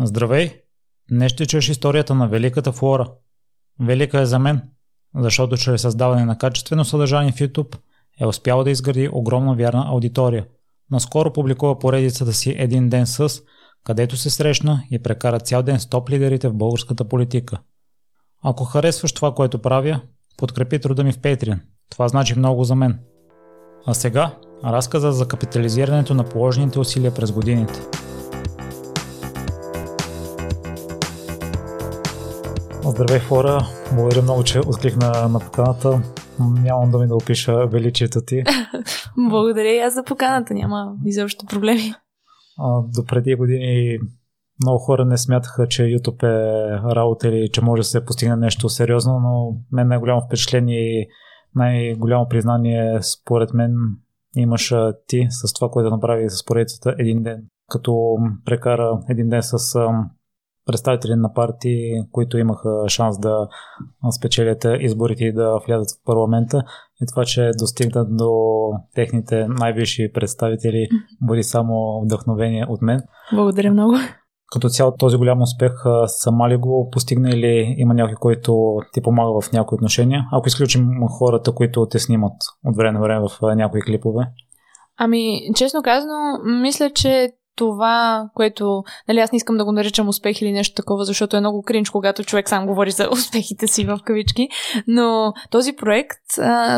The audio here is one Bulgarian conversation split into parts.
Здравей! Днес ще чуеш историята на Великата Флора. Велика е за мен, защото чрез създаване на качествено съдържание в YouTube е успяла да изгради огромна вярна аудитория. Наскоро публикува поредицата си Един ден с, където се срещна и прекара цял ден с топ лидерите в българската политика. Ако харесваш това, което правя, подкрепи труда ми в Patreon. Това значи много за мен. А сега, разказа за капитализирането на положените усилия през годините – Здравей хора, благодаря много, че откликна на поканата. Нямам да ми да опиша величието ти. благодаря и аз за поканата, няма изобщо проблеми. А, до преди години много хора не смятаха, че YouTube е работа или че може да се постигне нещо сериозно, но мен най-голямо впечатление и най-голямо признание според мен имаш ти с това, което направи с поредицата един ден. Като прекара един ден с представители на партии, които имаха шанс да спечелят изборите и да влязат в парламента. И това, че достигнат до техните най-висши представители, бъде само вдъхновение от мен. Благодаря много. Като цяло този голям успех сама ли го постигна или има някой, който ти помага в някои отношения? Ако изключим хората, които те снимат от време на време в някои клипове. Ами, честно казано, мисля, че това, което, нали, аз не искам да го наричам успех или нещо такова, защото е много кринч, когато човек сам говори за успехите си в кавички, но този проект,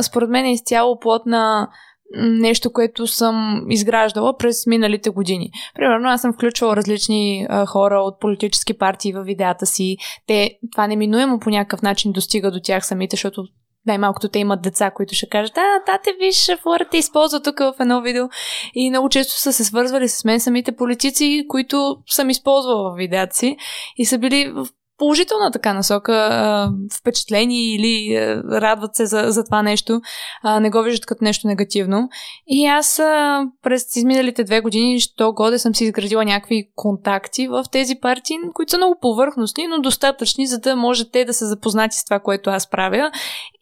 според мен е изцяло плод на нещо, което съм изграждала през миналите години. Примерно, аз съм включвала различни а, хора от политически партии в видеята си. Те, това неминуемо по някакъв начин достига до тях самите, защото най-малкото те имат деца, които ще кажат, а, тате, виж, Флора те използва тук в едно видео. И много често са се свързвали с мен самите политици, които съм използвала в видеята си и са били в положителна така насока, впечатлени или радват се за, за това нещо, не го виждат като нещо негативно. И аз през изминалите две години, що годе съм си изградила някакви контакти в тези партии, които са много повърхностни, но достатъчни, за да може те да се запознати с това, което аз правя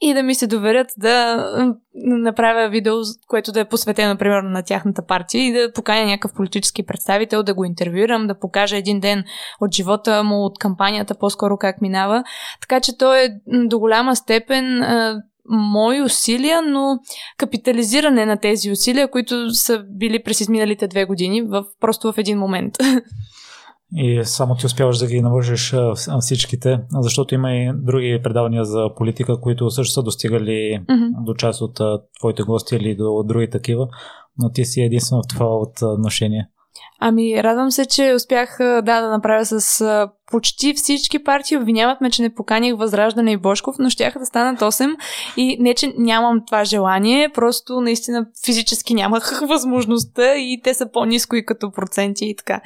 и да ми се доверят да направя видео, което да е посветено, например, на тяхната партия и да поканя някакъв политически представител, да го интервюирам, да покажа един ден от живота му, от кампанията, по-скоро как минава. Така че то е до голяма степен мои усилия, но капитализиране на тези усилия, които са били през изминалите две години, в, просто в един момент. И само ти успяваш да ги навържиш всичките, защото има и други предавания за политика, които също са достигали mm-hmm. до част от твоите гости или до други такива, но ти си единствено в това отношение. Ами, радвам се, че успях да, да направя с почти всички партии обвиняват ме, че не поканих Възраждане и Бошков, но щяха да станат 8 и не, че нямам това желание, просто наистина физически нямах възможността и те са по-низко и като проценти и така.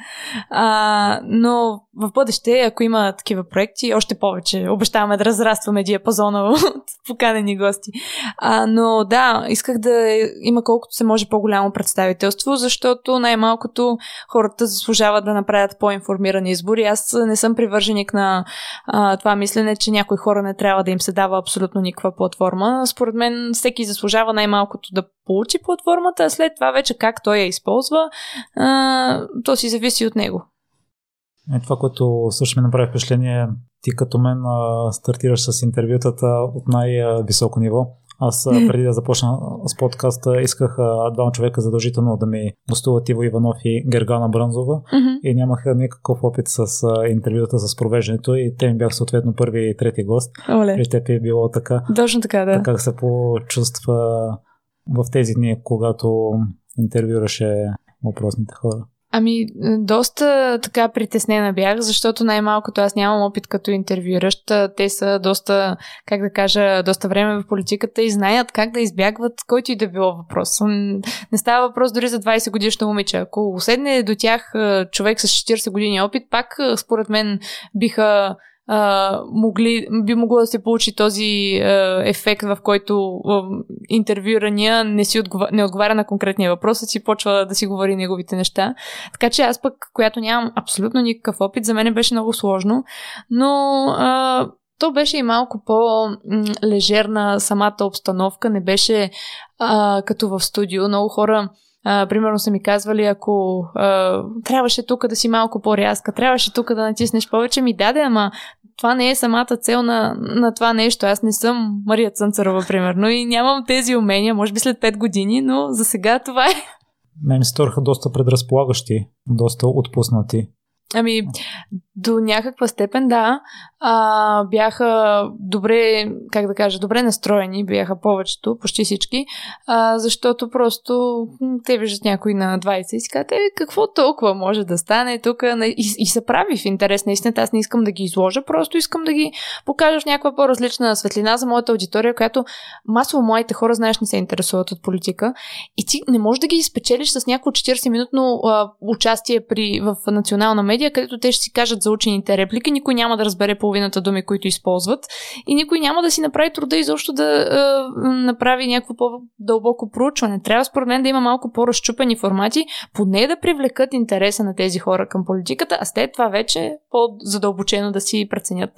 А, но в бъдеще, ако има такива проекти, още повече обещаваме да разрастваме диапазона от поканени гости. А, но да, исках да има колкото се може по-голямо представителство, защото най-малкото хората заслужават да направят по-информирани избори. Аз не съм съм привърженик на а, това мислене, че някои хора не трябва да им се дава абсолютно никаква платформа. Според мен всеки заслужава най-малкото да получи платформата, а след това вече как той я използва, а, то си зависи от него. Е, това, което също ми направи впечатление, ти като мен а, стартираш с интервютата от най-високо ниво. Аз преди да започна с подкаста исках двама човека задължително да ми гостуват Иво Иванов и Гергана Бранзова mm-hmm. и нямаха никакъв опит с интервюта с провеждането и те ми бяха съответно първи и трети гост. Оле. И те е било така. Точно така, да. Как се почувства в тези дни, когато интервюраше въпросните хора? Ами, доста така притеснена бях, защото най-малкото аз нямам опит като интервюиращ. Те са доста, как да кажа, доста време в политиката и знаят как да избягват който и да било въпрос. Не става въпрос дори за 20 годишно момиче. Ако уседне до тях човек с 40 години опит, пак според мен биха а, могли, би могло да се получи този а, ефект, в който а, интервюрания не, си отгова, не отговаря на конкретния въпрос, а си почва да си говори неговите неща. Така че аз пък, която нямам абсолютно никакъв опит, за мен беше много сложно, но а, то беше и малко по-лежерна самата обстановка, не беше а, като в студио. Много хора а, примерно са ми казвали, ако а, трябваше тук да си малко по-рязка, трябваше тук да натиснеш повече, ми даде, ама това не е самата цел на, на това нещо. Аз не съм Мария Цънцарова, примерно, и нямам тези умения, може би след 5 години, но за сега това е. Мен ми се доста предразполагащи, доста отпуснати. Ами, до някаква степен, да. А, бяха добре, как да кажа, добре настроени, бяха повечето, почти всички, а, защото просто те виждат някой на 20 и си казват, е, какво толкова може да стане тук и, и се прави в интерес на истината. Аз не искам да ги изложа, просто искам да ги покажа в някаква по-различна светлина за моята аудитория, която масово моите хора, знаеш, не се интересуват от политика и ти не можеш да ги изпечелиш с някакво 40-минутно а, участие при, в национална медия, където те ще си кажат за учените реплики, никой няма да разбере половината думи, които използват и никой няма да си направи труда изобщо да е, направи някакво по-дълбоко проучване. Трябва според мен да има малко по-разчупени формати, поне да привлекат интереса на тези хора към политиката, а след това вече по-задълбочено да си преценят.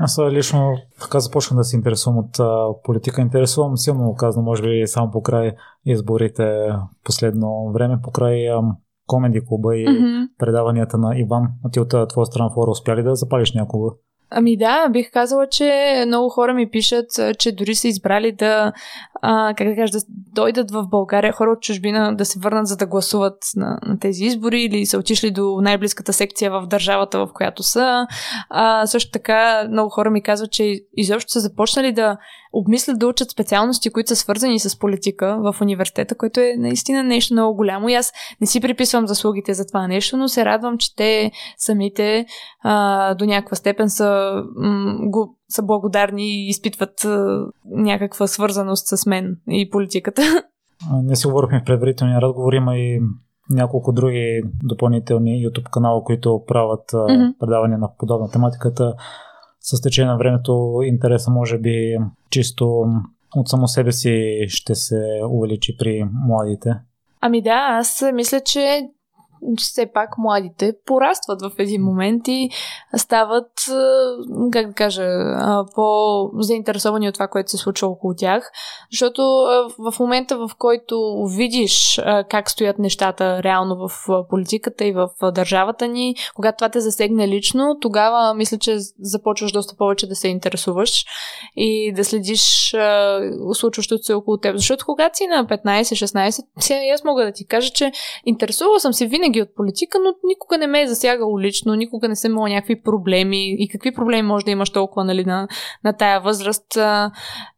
Аз лично така започнах да се интересувам от а, политика. Интересувам силно, казано, може би само по край изборите последно време, по край а, комеди клуба и mm-hmm. предаванията на Иван. А ти от твоя страна фора успяли да запалиш някога? Ами да, бих казала, че много хора ми пишат, че дори са избрали да, а, как да кажа, да дойдат в България, хора от чужбина да се върнат за да гласуват на, на тези избори или са отишли до най-близката секция в държавата, в която са. А, също така много хора ми казват, че изобщо са започнали да обмислят да учат специалности, които са свързани с политика в университета, което е наистина нещо много голямо. И аз не си приписвам заслугите за това нещо, но се радвам, че те самите а, до някаква степен са, м- го, са благодарни и изпитват някаква свързаност с мен и политиката. Не си говорихме в предварителния разговор, има и няколко други допълнителни YouTube канала, които правят mm-hmm. предавания на подобна тематиката с течение на времето интереса може би чисто от само себе си ще се увеличи при младите? Ами да, аз мисля, че все пак младите порастват в един момент и стават, как да кажа, по-заинтересовани от това, което се случва около тях. Защото в момента, в който видиш как стоят нещата реално в политиката и в държавата ни, когато това те засегне лично, тогава мисля, че започваш доста повече да се интересуваш и да следиш случващото се около теб. Защото когато си на 15-16, аз мога да ти кажа, че интересувала съм се винаги винаги от политика, но никога не ме е засягало лично, никога не съм имала някакви проблеми. И какви проблеми може да имаш толкова нали, на, на тая възраст?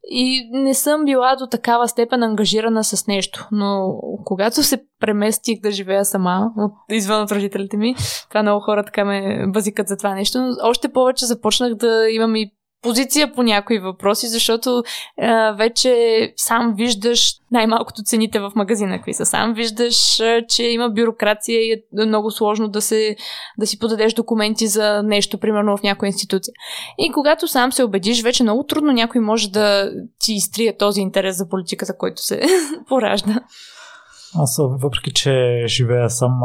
И не съм била до такава степен ангажирана с нещо. Но когато се преместих да живея сама, от, извън от родителите ми, това много хора така ме базикат за това нещо, но още повече започнах да имам и позиция по някои въпроси, защото а, вече сам виждаш най-малкото цените в магазина, какви са. Сам виждаш, а, че има бюрокрация и е много сложно да, се, да си подадеш документи за нещо, примерно в някоя институция. И когато сам се убедиш, вече много трудно някой може да ти изтрие този интерес за политиката, който се поражда. Аз, въпреки че живея сам,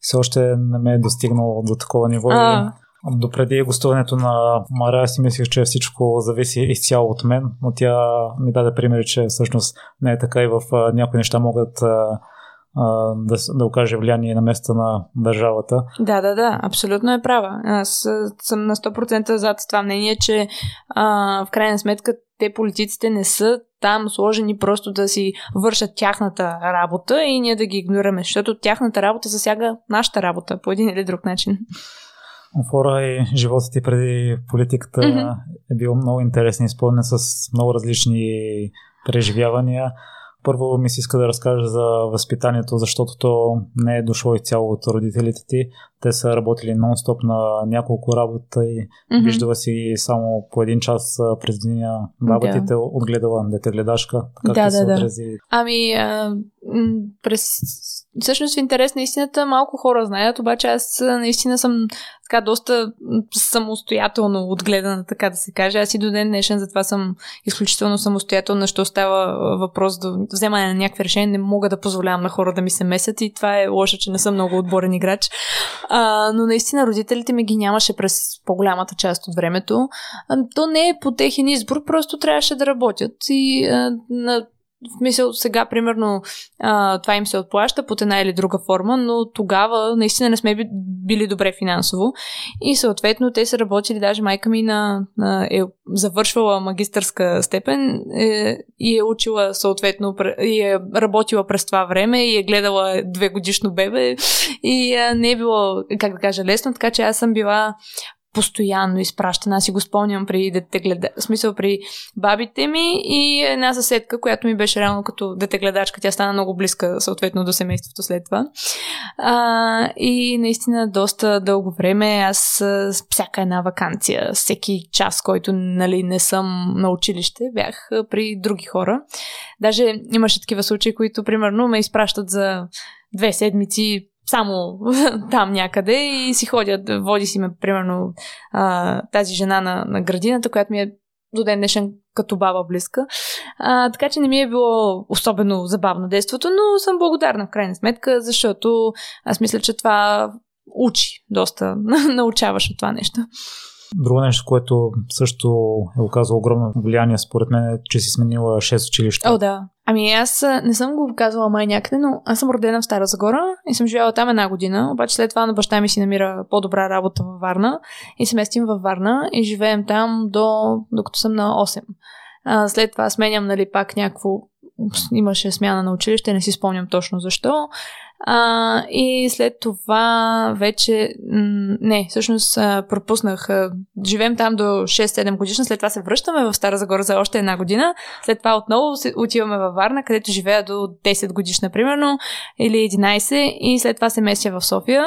все още не ме е достигнал до такова ниво. А. Допреди гостуването на Мара си мислих, че всичко зависи изцяло от мен, но тя ми даде примери, че всъщност не е така и в някои неща могат да, да окаже влияние на места на държавата. Да, да, да, абсолютно е права. Аз съм на 100% зад това мнение, че а, в крайна сметка те политиците не са там сложени просто да си вършат тяхната работа и ние да ги игнорираме, защото тяхната работа засяга нашата работа по един или друг начин. Фора и живота ти преди политиката mm-hmm. е бил много интересен, изпълнен с много различни преживявания. Първо ми се иска да разкажа за възпитанието, защото то не е дошло изцяло от родителите ти. Те са работили нон-стоп на няколко работа и mm-hmm. виждала си само по един час през деня баба ти те отгледала дете гледашка. Как да, да, да. Отрази? Ами, а, през всъщност в интерес на истината малко хора знаят, обаче аз наистина съм така доста самостоятелно отгледана, така да се каже. Аз и до ден днешен затова съм изключително самостоятелна, що става въпрос до вземане на някакви решения. Не мога да позволявам на хора да ми се месят и това е лошо, че не съм много отборен играч. А, но наистина родителите ми ги нямаше през по-голямата част от времето. А, то не е по техен избор, просто трябваше да работят и а, на в мисъл сега, примерно, а, това им се отплаща под една или друга форма, но тогава наистина не сме били добре финансово. И съответно те са работили, даже майка ми на, на, е завършвала магистърска степен е, и е учила съответно, и е работила през това време и е гледала две годишно бебе и а, не е било, как да кажа, лесно, така че аз съм била постоянно изпращана. Аз си го спомням при дете гледа... в смисъл при бабите ми и една съседка, която ми беше реално като детегледачка. Тя стана много близка съответно до семейството след това. А, и наистина доста дълго време аз всяка една вакансия, всеки час, който нали, не съм на училище, бях при други хора. Даже имаше такива случаи, които примерно ме изпращат за две седмици само там някъде и си ходят. Води си ме, примерно, а, тази жена на, на градината, която ми е до ден днешен като баба близка. А, така че не ми е било особено забавно действото, но съм благодарна в крайна сметка, защото аз мисля, че това учи доста, научаваш от това нещо. Друго нещо, което също е оказало огромно влияние, според мен, е, че си сменила 6 училища. О, да. Ами аз не съм го казвала май някъде, но аз съм родена в Стара Загора и съм живяла там една година, обаче след това на баща ми си намира по-добра работа във Варна и се местим във Варна и живеем там до, докато съм на 8. А, след това сменям, нали, пак някакво имаше смяна на училище, не си спомням точно защо. А, и след това вече. Не, всъщност пропуснах. А, живеем там до 6-7 годишна, след това се връщаме в Стара Загора за още една година. След това отново отиваме във Варна, където живея до 10 годишна, примерно, или 11, и след това се местя в София.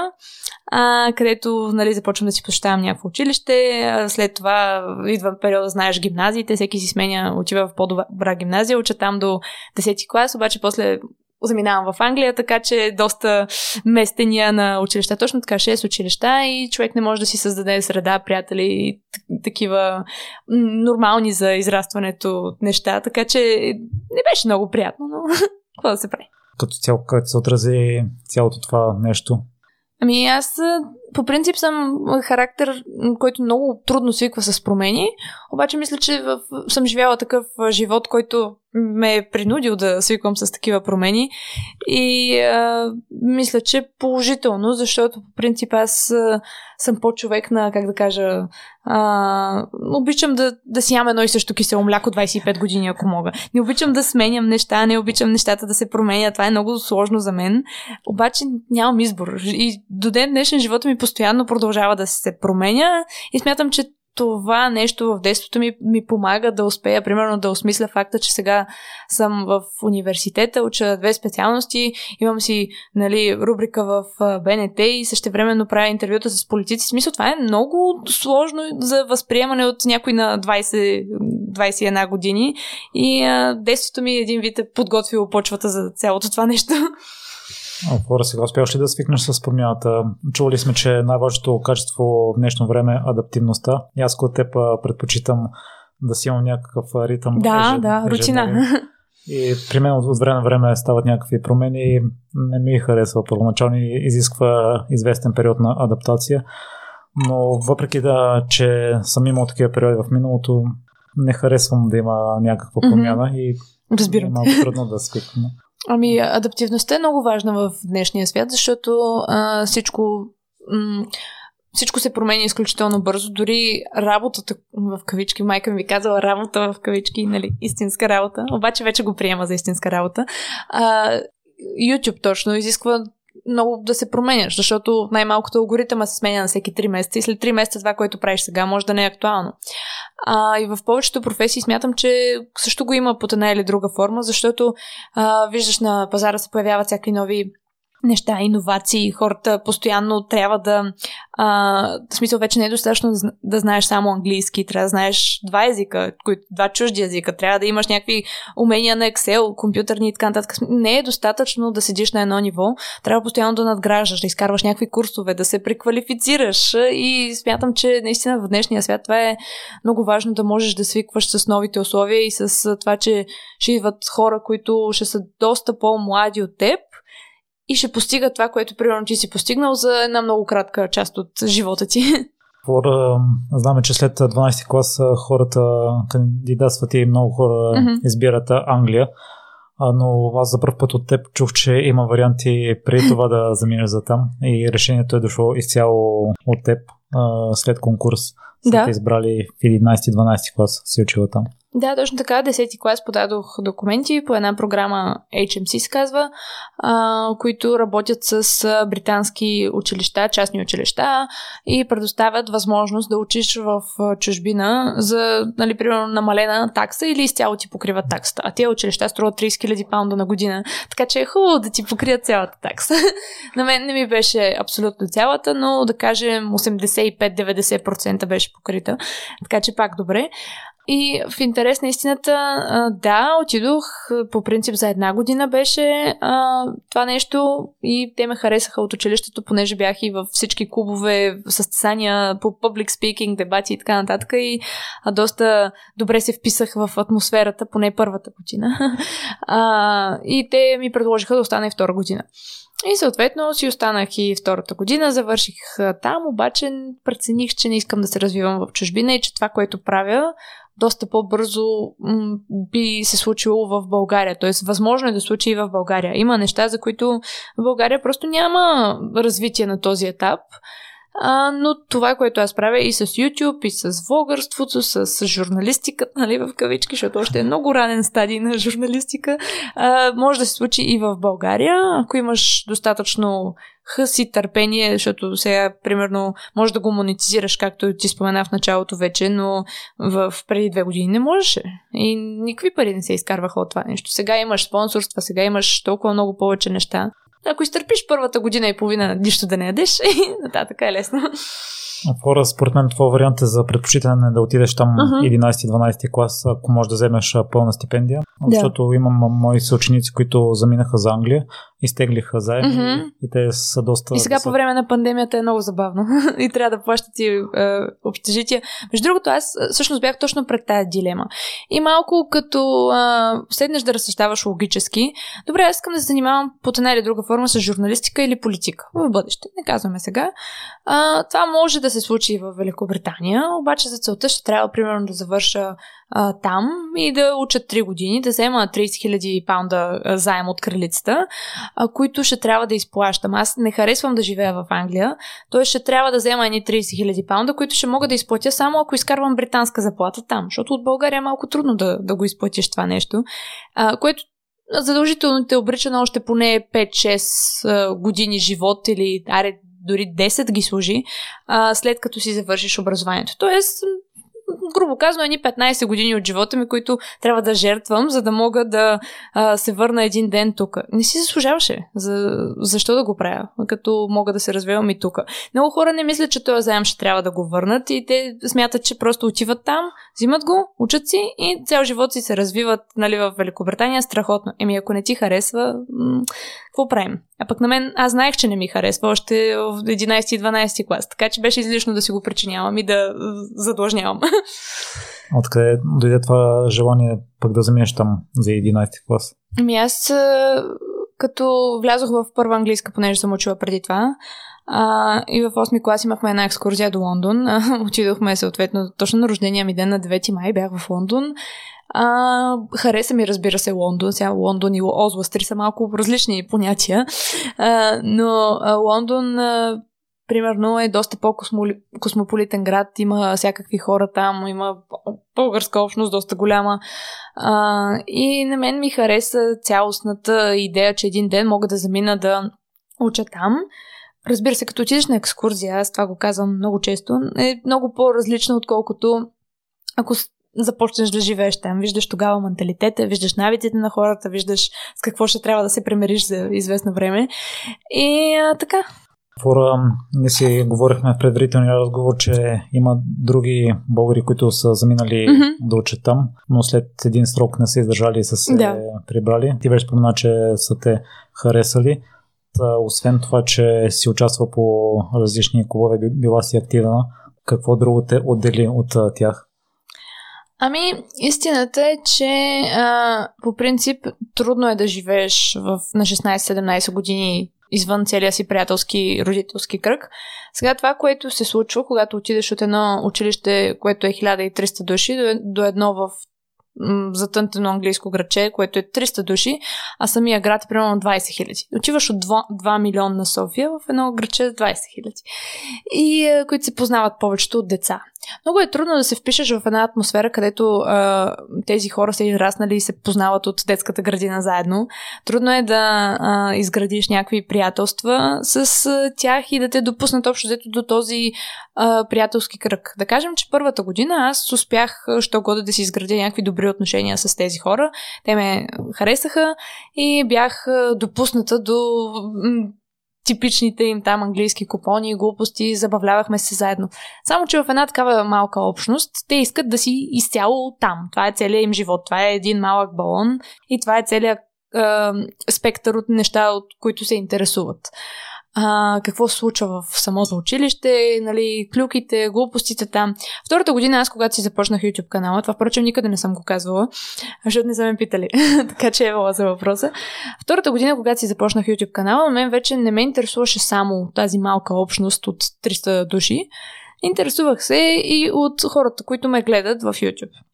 А, където нали, започвам да си посещавам някакво училище. След това идва периода, знаеш, гимназиите, всеки си сменя, отива в по-добра гимназия, уча там до 10 клас, обаче после заминавам в Англия, така че доста местения на училища. Точно така, 6 училища и човек не може да си създаде среда, приятели и такива нормални за израстването неща. Така че не беше много приятно, но какво да се прави. Като цяло, как се отрази цялото това нещо? Ами аз по принцип съм характер, който много трудно свиква с промени, обаче мисля, че в, съм живяла такъв живот, който ме е принудил да свиквам с такива промени и а, мисля, че положително, защото по принцип аз а, съм по-човек на, как да кажа, а, обичам да, да си ям едно и също кисело мляко 25 години, ако мога. Не обичам да сменям неща, не обичам нещата да се променят. Това е много сложно за мен. Обаче нямам избор. И до ден днешен живота ми постоянно продължава да се променя и смятам, че това нещо в детството ми ми помага да успея, примерно, да осмисля факта, че сега съм в университета, уча две специалности, имам си нали, рубрика в БНТ и същевременно правя интервюта с политици. Смисъл, това е много сложно за възприемане от някой на 20, 21 години и а, детството ми един вид е подготвило почвата за цялото това нещо. Хора, сега успяваш ли да свикнеш с промяната? Чували сме, че най-важното качество в днешно време е адаптивността. И аз като теб предпочитам да си имам някакъв ритъм. Да, еже, да, рутина. И при мен от време на време стават някакви промени. Не ми харесва първоначално и изисква известен период на адаптация. Но въпреки да, че съм имал такива периоди в миналото, не харесвам да има някаква промяна mm-hmm. и Разбирам. е малко трудно да свикна. Ами, адаптивността е много важна в днешния свят, защото а, всичко. М- всичко се променя изключително бързо. Дори работата в кавички, майка ми казала работа в кавички, нали, истинска работа, обаче вече го приема за истинска работа. А, YouTube точно изисква много да се променяш, защото най-малкото алгоритъма се сменя на всеки 3 месеца и след 3 месеца това, което правиш сега, може да не е актуално. А, и в повечето професии смятам, че също го има под една или друга форма, защото а, виждаш на пазара се появяват всякакви нови неща, иновации, хората постоянно трябва да. А, в смисъл, вече не е достатъчно да, знаеш само английски, трябва да знаеш два езика, два чужди езика, трябва да имаш някакви умения на Excel, компютърни и така нататък. Не е достатъчно да седиш на едно ниво, трябва постоянно да надграждаш, да изкарваш някакви курсове, да се преквалифицираш и смятам, че наистина в днешния свят това е много важно да можеш да свикваш с новите условия и с това, че ще идват хора, които ще са доста по-млади от теб и ще постига това, което примерно ти си постигнал за една много кратка част от живота ти. Хора, знаме, че след 12 клас хората кандидатстват и много хора mm-hmm. избират Англия. Но аз за първ път от теб чух, че има варианти преди това да заминеш за там и решението е дошло изцяло от теб след конкурс. Са Да. те избрали в 11-12 клас си учила там. Да, точно така. 10-ти клас подадох документи по една програма HMC се казва, а, които работят с британски училища, частни училища и предоставят възможност да учиш в чужбина за, нали, примерно, намалена такса или изцяло ти покриват таксата. А тези училища струват 30 000 паунда на година, така че е хубаво да ти покрият цялата такса. на мен не ми беше абсолютно цялата, но да кажем 85-90% беше покрита, така че пак добре. И в интерес на истината, да, отидох по принцип за една година беше а, това нещо и те ме харесаха от училището, понеже бях и във всички клубове, състезания по public speaking, дебати и така нататък и а, доста добре се вписах в атмосферата, поне първата година. А, и те ми предложиха да остана и втора година. И съответно си останах и втората година, завърших там, обаче прецених, че не искам да се развивам в чужбина и че това, което правя, доста по-бързо м- би се случило в България. Тоест, възможно е да случи и в България. Има неща, за които в България просто няма развитие на този етап. А, но това, което аз правя и с YouTube, и с влогърството, с журналистиката, нали, в кавички, защото още е много ранен стадий на журналистика, а, може да се случи и в България, ако имаш достатъчно хъс и търпение, защото сега, примерно, може да го монетизираш, както ти спомена в началото вече, но в преди две години не можеше. И никакви пари не се изкарваха от това нещо. Сега имаш спонсорства, сега имаш толкова много повече неща. Ако изтърпиш първата година и половина нищо да не ядеш, нататък е лесно. Хора, според мен това вариант е за предпочитане да отидеш там Мгм. 11-12 клас, ако можеш да вземеш пълна стипендия. Да. Защото имам мои съученици, които заминаха за Англия, изтеглиха заеми Мгм. и те са доста... И сега по време на пандемията е много забавно. и трябва да плащат и е, общежития. Между другото, аз всъщност бях точно пред тая дилема. И малко като е, седнеш да разсъждаваш логически, добре, аз искам да се занимавам под една или друга форма с журналистика или политика в бъдеще. Не казваме сега. А, това може да се случи в Великобритания, обаче за целта ще трябва примерно да завърша а, там и да уча 3 години, да взема 30 000 паунда заем от кралицата, а, които ще трябва да изплащам. Аз не харесвам да живея в Англия, т.е. ще трябва да взема едни 30 000 паунда, които ще мога да изплатя само ако изкарвам британска заплата там, защото от България е малко трудно да, да го изплатиш това нещо, а, което задължително те обрича на още поне 5-6 а, години живот или аре, дори 10 ги служи, а, след като си завършиш образованието. Тоест, грубо казано, едни 15 години от живота ми, които трябва да жертвам, за да мога да а, се върна един ден тук. Не си заслужаваше. За, защо да го правя, като мога да се развивам и тук? Много хора не мислят, че този заем ще трябва да го върнат и те смятат, че просто отиват там, взимат го, учат си и цял живот си се развиват нали, в Великобритания. Страхотно. Еми, ако не ти харесва, какво правим? А пък на мен, аз знаех, че не ми харесва още в 11 и 12 клас, така че беше излишно да си го причинявам и да задлъжнявам. Откъде дойде това желание пък да заминеш там за 11 клас? Ами аз като влязох в първа английска, понеже съм учила преди това, а, и в 8 клас имахме една екскурзия до Лондон. А, отидохме съответно точно на рождения ми ден на 9 май бях в Лондон. А, хареса ми, разбира се, Лондон. Сега Лондон и Озластри са малко различни понятия. А, но а, Лондон, а, примерно, е доста по-космополитен град. Има всякакви хора там, има българска общност, доста голяма. А, и на мен ми хареса цялостната идея, че един ден мога да замина да уча там. Разбира се, като отидеш на екскурзия, аз това го казвам много често, е много по-различно, отколкото ако започнеш да живееш там. Виждаш тогава менталитета, виждаш навиците на хората, виждаш с какво ще трябва да се премериш за известно време. И а, така. Фора, ние си говорихме в предварителния разговор, че има други българи, които са заминали Mm-hmm. да учат там, но след един срок не са издържали и са се Да. прибрали. Ти беше спомена, че са те харесали. Освен това, че си участва по различни клубове, би- била си активна, какво друго те отдели от тях? Ами, истината е, че а, по принцип трудно е да живееш в, на 16-17 години извън целия си приятелски родителски кръг. Сега това, което се случва, когато отидеш от едно училище, което е 1300 души, до едно в затънтено английско градче, което е 300 души, а самия град е примерно 20 хиляди. Отиваш от 2, 2 милиона на София в едно градче с 20 хиляди. И е, които се познават повечето от деца. Много е трудно да се впишеш в една атмосфера, където а, тези хора са израснали и се познават от детската градина заедно. Трудно е да а, изградиш някакви приятелства с а, тях и да те допуснат общо взето до този а, приятелски кръг. Да кажем, че първата година аз успях, що года да си изградя някакви добри отношения с тези хора. Те ме харесаха и бях допусната до типичните им там английски купони и глупости, забавлявахме се заедно. Само, че в една такава малка общност, те искат да си изцяло там. Това е целият им живот. Това е един малък балон и това е целият е, спектър от неща, от които се интересуват а, какво се случва в самото училище, нали, клюките, глупостите там. Втората година аз, когато си започнах YouTube канала, това впрочем никъде не съм го казвала, защото не са ме питали, така че е за въпроса. Втората година, когато си започнах YouTube канала, мен вече не ме интересуваше само тази малка общност от 300 души. Интересувах се и от хората, които ме гледат в YouTube.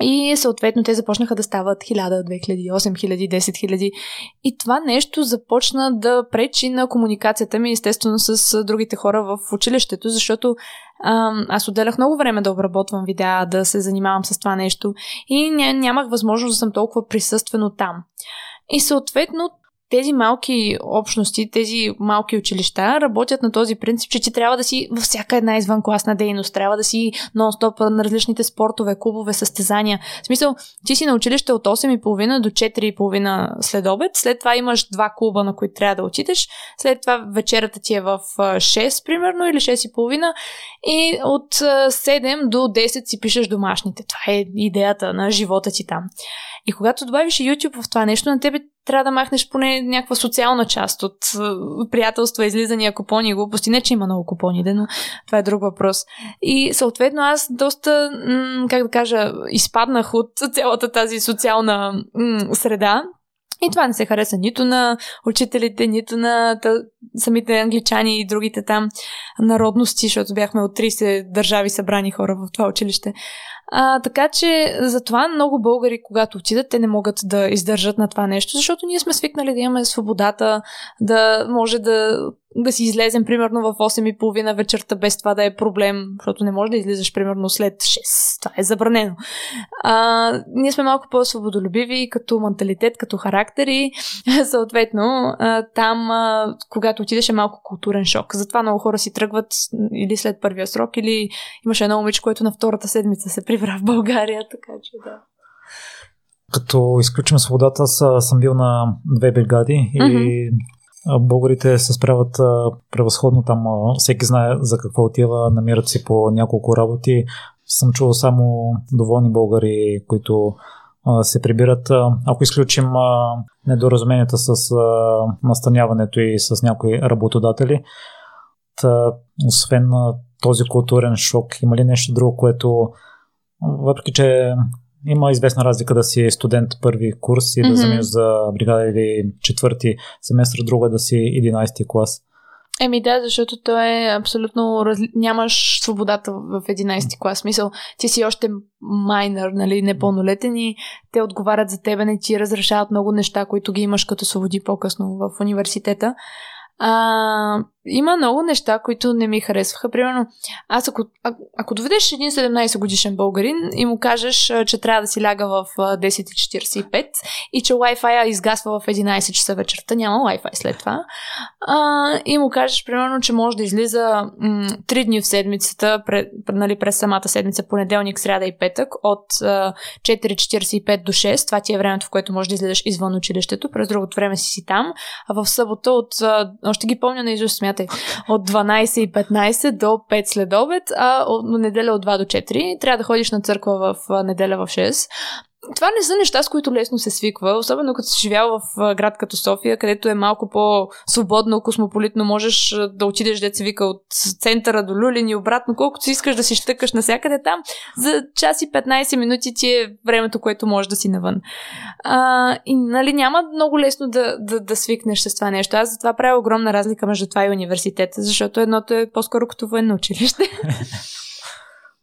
И съответно те започнаха да стават 1000, 2000, 8000, 10 000. И това нещо започна да пречи на комуникацията ми, естествено, с другите хора в училището, защото аз отделях много време да обработвам видеа, да се занимавам с това нещо и нямах възможност да съм толкова присъствено там. И съответно тези малки общности, тези малки училища работят на този принцип, че ти трябва да си във всяка една извънкласна дейност, трябва да си нон-стоп на различните спортове, клубове, състезания. В смисъл, ти си на училище от 8.30 до 4.30 след обед, след това имаш два клуба, на които трябва да отидеш, след това вечерата ти е в 6, примерно, или 6.30 и от 7 до 10 си пишеш домашните. Това е идеята на живота ти там. И когато добавиш YouTube в това нещо, на тебе трябва да махнеш поне някаква социална част от приятелства, излизания, купони и глупости. Не, че има много купони, но това е друг въпрос. И съответно аз доста, как да кажа, изпаднах от цялата тази социална среда, и това не се хареса нито на учителите, нито на самите англичани и другите там народности, защото бяхме от 30 държави събрани хора в това училище. А, така че затова много българи, когато отидат, те не могат да издържат на това нещо, защото ние сме свикнали да имаме свободата, да може да да си излезем примерно в 8.30 вечерта без това да е проблем, защото не може да излизаш примерно след 6. Това е забранено. А, ние сме малко по-свободолюбиви като менталитет, като характери. Съответно, а, там, а, когато отидеш е малко културен шок. Затова много хора си тръгват или след първия срок, или имаше едно момиче, което на втората седмица се прибра в България, така че да. Като изключим свободата, съм бил на две бригади и mm-hmm Българите се справят превъзходно там. Всеки знае за какво отива, намират си по няколко работи. Съм чувал само доволни българи, които се прибират. Ако изключим недоразуменията с настаняването и с някои работодатели, освен този културен шок, има ли нещо друго, което въпреки, че има известна разлика да си студент първи курс и да mm-hmm. заминеш за бригада или четвърти семестър, друга е да си 11 клас. Еми да, защото то е абсолютно... Разли... Нямаш свободата в 11 клас. Смисъл, ти си още майнер, нали, непълнолетен и те отговарят за тебе, не ти разрешават много неща, които ги имаш като свободи по-късно в университета. А, има много неща, които не ми харесваха. Примерно, аз ако, а, ако доведеш един 17 годишен българин и му кажеш, че трябва да си ляга в 10.45 и че Wi-Fi изгасва в 11 часа вечерта, няма Wi-Fi след това, а, и му кажеш, примерно, че може да излиза м- 3 дни в седмицата, пред, нали, през самата седмица, понеделник, сряда и петък, от а, 4.45 до 6, това ти е времето, в което можеш да излизаш извън училището, през другото време си си там, а в събота от, а, още ги помня на Изус, смятай, от 12.15 до 5 след обед, а от неделя от 2 до 4. Трябва да ходиш на църква в неделя в 6 това не са неща, с които лесно се свиква, особено като си живял в град като София, където е малко по-свободно, космополитно, можеш да отидеш, деца вика, от центъра до Люлин и обратно, колкото си искаш да си щъкаш насякъде там, за час и 15 минути ти е времето, което можеш да си навън. А, и нали няма много лесно да, да, да свикнеш с това нещо. Аз затова правя огромна разлика между това и университета, защото едното е по-скоро като военно училище.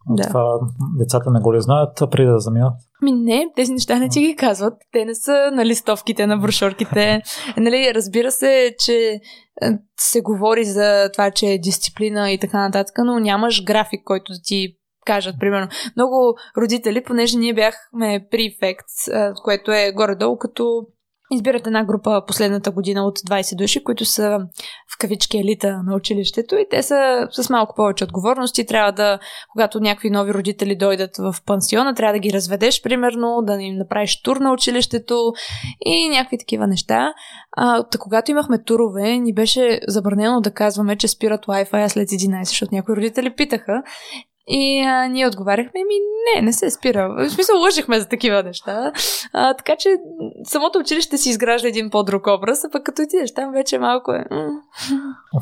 Да. Това децата не го ли знаят преди да заминат? Ми не, тези неща не ти ги казват. Те не са на листовките, на брошурките. нали, разбира се, че е, се говори за това, че е дисциплина и така нататък, но нямаш график, който да ти кажат, примерно. Много родители, понеже ние бяхме префект, което е горе-долу като избират една група последната година от 20 души, които са в кавички елита на училището и те са с малко повече отговорности. Трябва да, когато някакви нови родители дойдат в пансиона, трябва да ги разведеш, примерно, да им направиш тур на училището и някакви такива неща. А, та, когато имахме турове, ни беше забранено да казваме, че спират Wi-Fi след 11, защото някои родители питаха. И а, ние отговаряхме, ми не, не се спира. В смисъл, лъжихме за такива неща. А, така че самото училище си изгражда един по-друг образ, а пък като отидеш там вече малко е...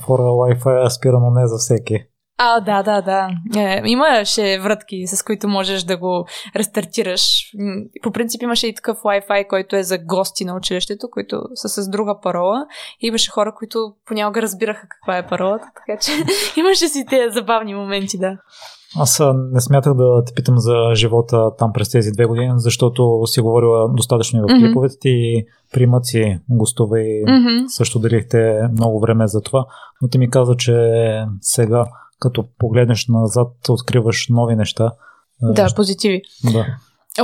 Фора Wi-Fi е спирано не за всеки. А, да, да, да. Е, имаше вратки, с които можеш да го рестартираш. По принцип имаше и такъв Wi-Fi, който е за гости на училището, които са с друга парола. И имаше хора, които понякога разбираха каква е паролата, така че имаше си тези забавни моменти, да. Аз не смятах да те питам за живота там през тези две години, защото си говорила достатъчно и в mm-hmm. клиповете ти, примат си гостове и mm-hmm. също дарихте много време за това, но ти ми каза, че сега, като погледнеш назад, откриваш нови неща. Да, позитиви. Да.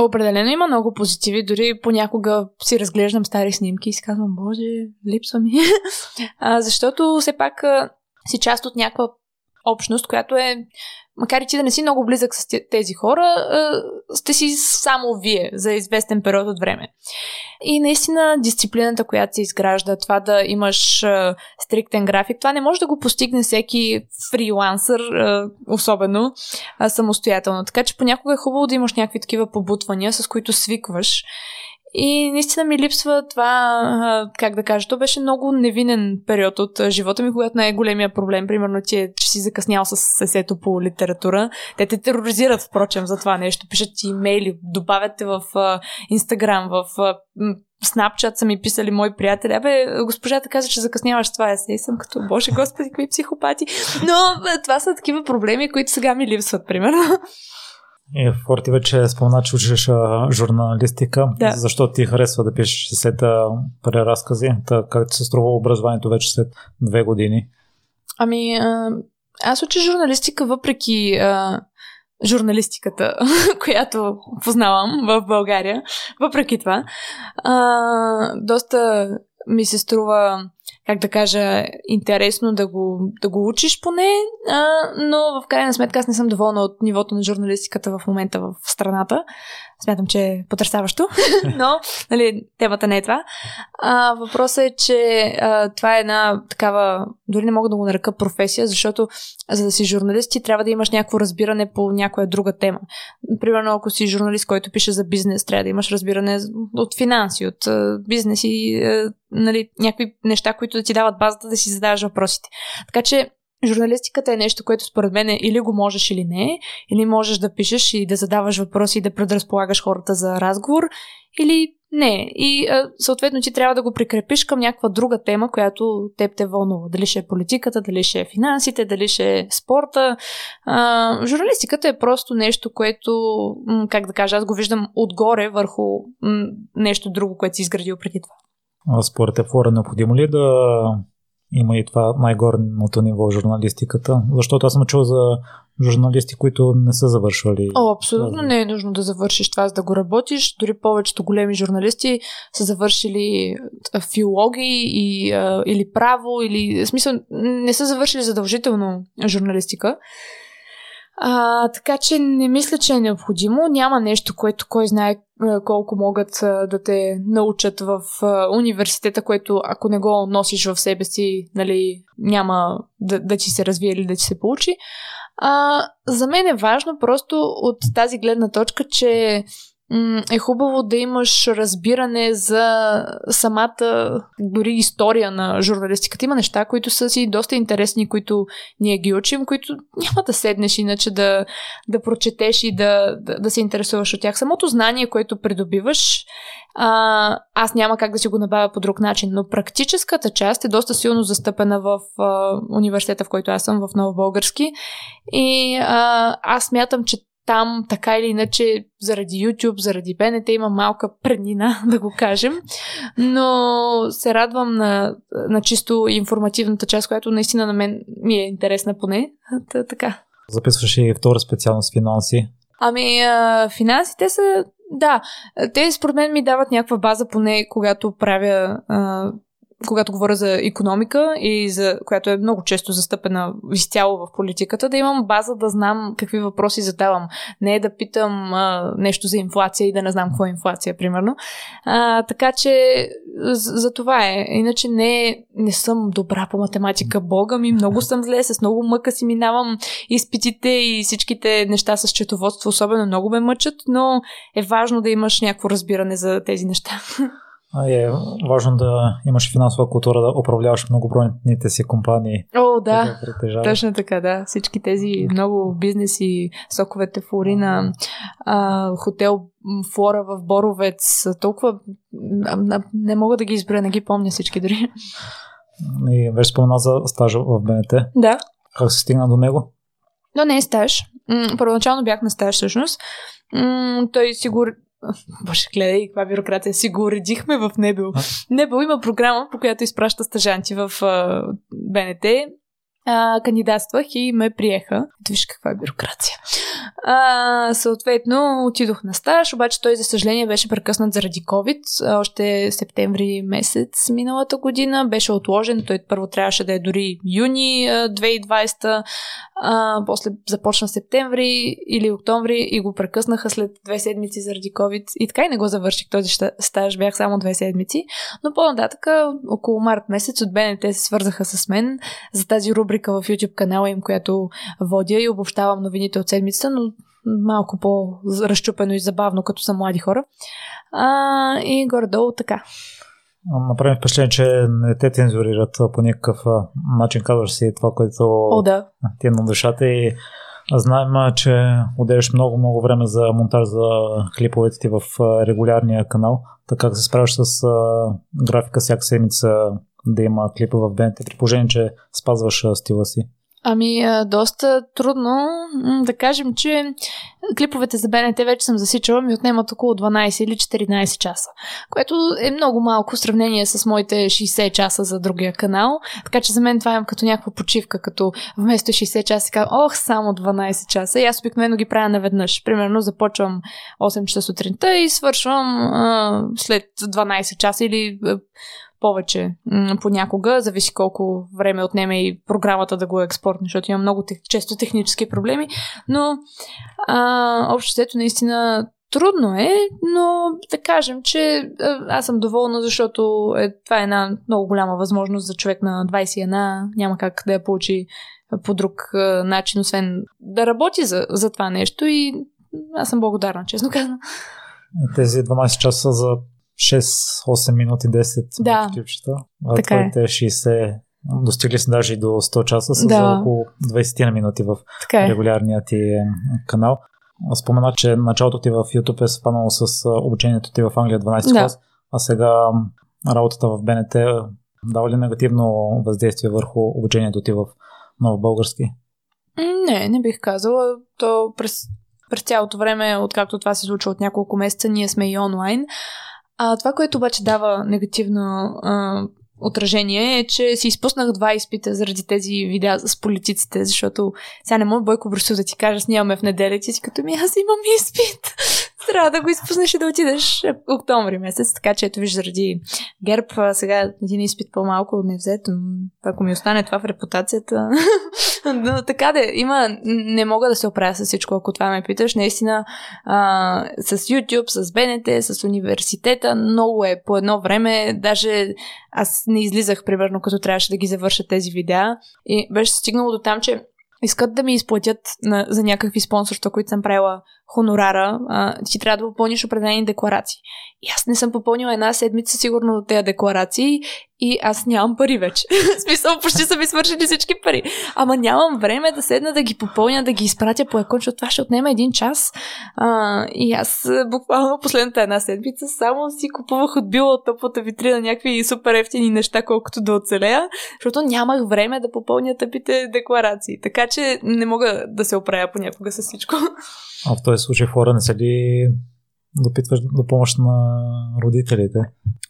Определено има много позитиви, дори понякога си разглеждам стари снимки и си казвам, боже, липсва ми. а, защото все пак си част от някаква общност, която е макар и ти да не си много близък с тези хора, сте си само вие за известен период от време. И наистина дисциплината, която се изгражда, това да имаш стриктен график, това не може да го постигне всеки фрилансър, особено самостоятелно. Така че понякога е хубаво да имаш някакви такива побутвания, с които свикваш и наистина ми липсва това, как да кажа, то беше много невинен период от живота ми, когато най-големия проблем, примерно, ти е, че си закъснял с сесето по литература. Те те тероризират, впрочем, за това нещо. Пишат ти имейли, добавят те в Инстаграм, в Snapchat са ми писали мои приятели. Абе, госпожата каза, че закъсняваш това есе. И съм като, боже господи, какви психопати. Но това са такива проблеми, които сега ми липсват, примерно. И Форти вече спомена, че учиш журналистика. Да. Защо ти харесва да пишеш сета преразкази? Та, как ти се струва образованието вече след две години? Ами, аз уча журналистика въпреки а, журналистиката, която познавам в България. Въпреки това, а, доста ми се струва как да кажа, интересно да го, да го учиш поне, а, но в крайна сметка аз не съм доволна от нивото на журналистиката в момента в страната. Смятам, че е потрясаващо, но нали, темата не е това. А, въпросът е, че а, това е една такава, дори не мога да го нарека професия, защото за да си журналист ти трябва да имаш някакво разбиране по някоя друга тема. Примерно, ако си журналист, който пише за бизнес, трябва да имаш разбиране от финанси, от бизнес и нали, някакви неща, които да ти дават базата да си задаваш въпросите. Така че Журналистиката е нещо, което според мен е или го можеш или не, или можеш да пишеш и да задаваш въпроси и да предразполагаш хората за разговор, или не. И съответно ти трябва да го прикрепиш към някаква друга тема, която теб те вълнува. Дали ще е политиката, дали ще е финансите, дали ще е спорта. А, журналистиката е просто нещо, което, как да кажа, аз го виждам отгоре върху нещо друго, което си изградил преди това. Според е Флора, необходимо ли е да има и това най-горното ниво в журналистиката, защото аз съм чул за журналисти, които не са завършвали. О, абсолютно не е нужно да завършиш това, за да го работиш. Дори повечето големи журналисти са завършили филологи и, или право, или в смисъл не са завършили задължително журналистика. А, така че не мисля, че е необходимо. Няма нещо, което кой знае колко могат да те научат в университета, което ако не го носиш в себе си, нали, няма да, да ти се развие или да ти се получи. А, за мен е важно просто от тази гледна точка, че е хубаво да имаш разбиране за самата дори история на журналистиката. Има неща, които са си доста интересни, които ние ги учим, които няма да седнеш иначе да, да прочетеш и да, да, да се интересуваш от тях. Самото знание, което придобиваш, а, аз няма как да си го набавя по друг начин, но практическата част е доста силно застъпена в а, университета, в който аз съм, в Новобългарски. И а, аз мятам, че там така или иначе заради YouTube, заради БНТ има малка преднина, да го кажем. Но се радвам на, на чисто информативната част, която наистина на мен ми е интересна поне. Та, така. Записваш и втора специалност финанси. Ами, а, финансите са да, те според мен ми дават някаква база, поне когато правя а, когато говоря за економика и за която е много често застъпена изцяло в политиката, да имам база да знам какви въпроси задавам. Не е да питам а, нещо за инфлация и да не знам какво е инфлация, примерно. А, така че за, за това е. Иначе не, не съм добра по математика. Бога ми, много съм зле, с много мъка си минавам изпитите и всичките неща с четоводство, особено много ме мъчат, но е важно да имаш някакво разбиране за тези неща. е важно да имаш финансова култура, да управляваш многобройните си компании. О, да, точно така, да. Всички тези много бизнеси, соковете в Урина, а, хотел Флора в Боровец, толкова не мога да ги избера, не ги помня всички дори. И вече спомена за стажа в БНТ. Да. Как се стигна до него? Но не е стаж. Първоначално бях на стаж всъщност. Той сигур Боже, гледай, каква бюрокрация. Си го уредихме в Небел. Небел има програма, по която изпраща стъжанти в uh, БНТ а, кандидатствах и ме приеха. Виж каква е бюрокрация. А, съответно, отидох на стаж, обаче той, за съжаление, беше прекъснат заради COVID. Още септември месец миналата година беше отложен. Той първо трябваше да е дори юни 2020, а, после започна септември или октомври и го прекъснаха след две седмици заради COVID. И така и не го завърших този стаж, бях само две седмици. Но по-нататък, около март месец от БНТ се свързаха с мен за тази рубрика в YouTube канала им, която водя и обобщавам новините от седмицата, но малко по-разчупено и забавно, като са млади хора. А, и горе-долу така. Направим впечатление, че не те цензурират по никакъв начин, казваш си това, което О, да. ти е на душата и знаем, че отделяш много-много време за монтаж за клиповете ти в регулярния канал. Така как се справяш с графика всяка седмица да има клипа в БНТ, при положение, че спазваш стила си? Ами, доста трудно. Да кажем, че клиповете за БНТ вече съм засичала, ми отнемат около 12 или 14 часа, което е много малко в сравнение с моите 60 часа за другия канал. Така че за мен това е като някаква почивка, като вместо 60 часа си казвам, ох, само 12 часа. И аз обикновено ги правя наведнъж. Примерно започвам 8 часа сутринта и свършвам а, след 12 часа или повече понякога, зависи колко време отнеме и програмата да го експортне, защото има много тех, често технически проблеми, но а, обществото наистина Трудно е, но да кажем, че аз съм доволна, защото е, това е една много голяма възможност за човек на 21. Няма как да я получи по друг начин, освен да работи за, за това нещо и аз съм благодарна, честно казвам. Тези 12 часа за 6-8 минути 10 да. клипчета. А така твоите е. 60 достигли се даже и до 100 часа с да. около 20 на минути в така е. регулярния ти канал. Спомена, че началото ти в YouTube е спаднало с обучението ти в Англия 12 да. клас, а сега работата в БНТ дава ли негативно въздействие върху обучението ти в нов български? Не, не бих казала. То през, през цялото време, откакто това се случва от няколко месеца, ние сме и онлайн. А това, което обаче дава негативно а, отражение е, че си изпуснах два изпита заради тези видеа с политиците, защото сега не мога Бойко Брусов да ти кажа, снимаме в неделя и си като ми аз имам изпит. Трябва да го изпуснеш и да отидеш октомври месец, така че ето виж заради ГЕРБ сега един изпит по-малко не взет, ако ми остане това в репутацията. Но така да, има, не мога да се оправя с всичко, ако това ме питаш. Наистина а, с YouTube, с БНТ, с университета, много е по едно време, даже аз не излизах, примерно, като трябваше да ги завърша тези видеа. И беше стигнало до там, че искат да ми изплатят на, за някакви спонсорства, които съм правила хонорара, ти трябва да попълниш определени декларации. И аз не съм попълнила една седмица сигурно от тези декларации и аз нямам пари вече. в смисъл, почти са ми свършили всички пари. Ама нямам време да седна да ги попълня, да ги изпратя по екон, защото това ще отнема един час. А, и аз буквално последната една седмица само си купувах от било от топлата витрина някакви супер ефтини неща, колкото да оцелея, защото нямах време да попълня тъпите декларации. Така че не мога да се оправя понякога с всичко. А в този случай хора не са ли допитваш до помощ на родителите?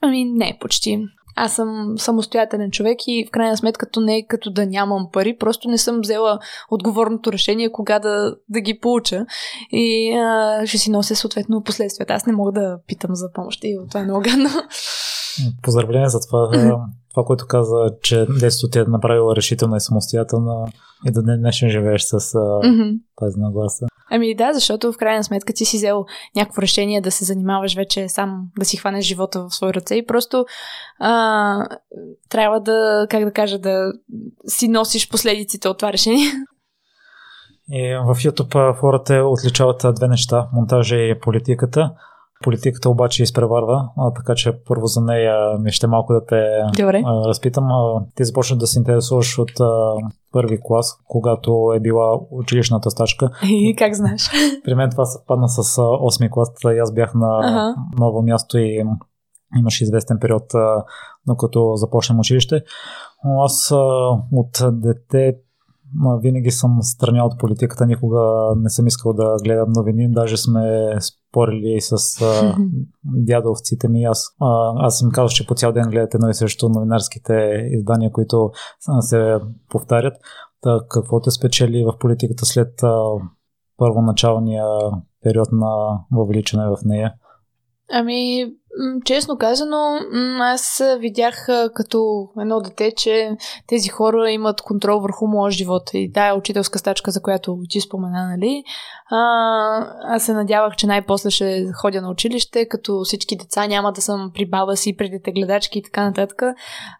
Ами не, почти. Аз съм самостоятелен човек и в крайна сметка то не е като да нямам пари, просто не съм взела отговорното решение кога да, да ги получа и а, ще си нося съответно последствията. Аз не мога да питам за помощ и това е много гадно. Поздравление за това. това, което каза, че детството ти е направила решителна и самостоятелна и да днешен живееш с mm-hmm. тази нагласа. Ами да, защото в крайна сметка ти си взел някакво решение да се занимаваш вече сам, да си хванеш живота в свои ръце и просто а, трябва да, как да кажа, да си носиш последиците от това решение. И в YouTube хората отличават две неща монтажа и политиката. Политиката обаче изпреварва, а, така че първо за нея ми ще малко да те Добре. а, разпитам. А, ти започна да се интересуваш от а, първи клас, когато е била училищната стачка. И как знаеш? При мен това съвпадна с 8 клас, аз бях на ага. ново място и имаше известен период, докато започнем училище. Аз а, от дете винаги съм страня от политиката, никога не съм искал да гледам новини, даже сме спорили с а, дядовците ми. Аз, а, аз им казвам, че по цял ден гледат едно и също новинарските издания, които се повтарят. Та, какво те спечели в политиката след а, първоначалния период на въвличане в нея? Ами, честно казано, аз видях като едно дете, че тези хора имат контрол върху моя живот. И тая учителска стачка, за която ти спомена, нали? А, аз се надявах, че най-после ще ходя на училище, като всички деца няма да съм при баба си, при дете гледачки и така нататък.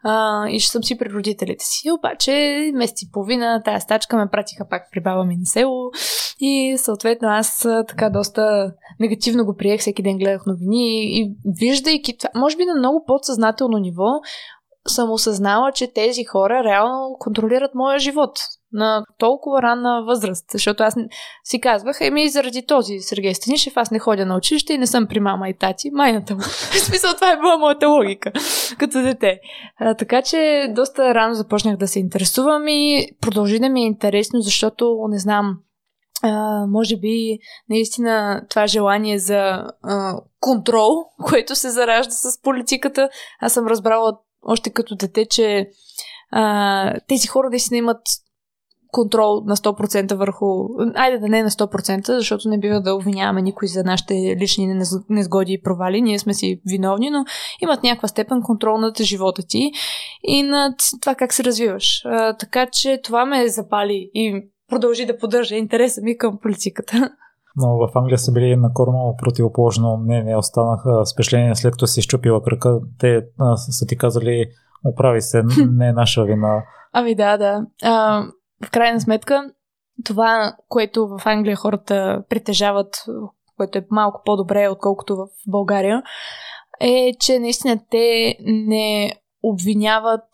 А, и ще съм си при родителите си. Обаче, месец и половина, тая стачка ме пратиха пак при баба ми на село. И съответно аз така доста негативно го приех. Всеки ден гледах новини и виждайки това, може би на много подсъзнателно ниво, съм осъзнала, че тези хора реално контролират моя живот на толкова ранна възраст. Защото аз си казвах, еми заради този Сергей Станишев аз не ходя на училище и не съм при мама и тати, майната му. В смисъл това е била моята логика като дете. А, така че доста рано започнах да се интересувам и продължи да ми е интересно, защото не знам, а, може би наистина това желание за а, контрол, което се заражда с политиката. Аз съм разбрала още като дете, че а, тези хора наистина имат контрол на 100% върху... Айде да не на 100%, защото не бива да обвиняваме никой за нашите лични незгоди и провали. Ние сме си виновни, но имат някаква степен контрол над живота ти и над това как се развиваш. А, така че това ме запали и продължи да поддържа интереса ми към политиката. Но в Англия са били на корно противоположно мнение. Останаха впечатление след като си щупила кръка. Те а, са ти казали, оправи се, не е наша вина. Ами да, да. А, в крайна сметка, това, което в Англия хората притежават, което е малко по-добре, отколкото в България, е, че наистина те не обвиняват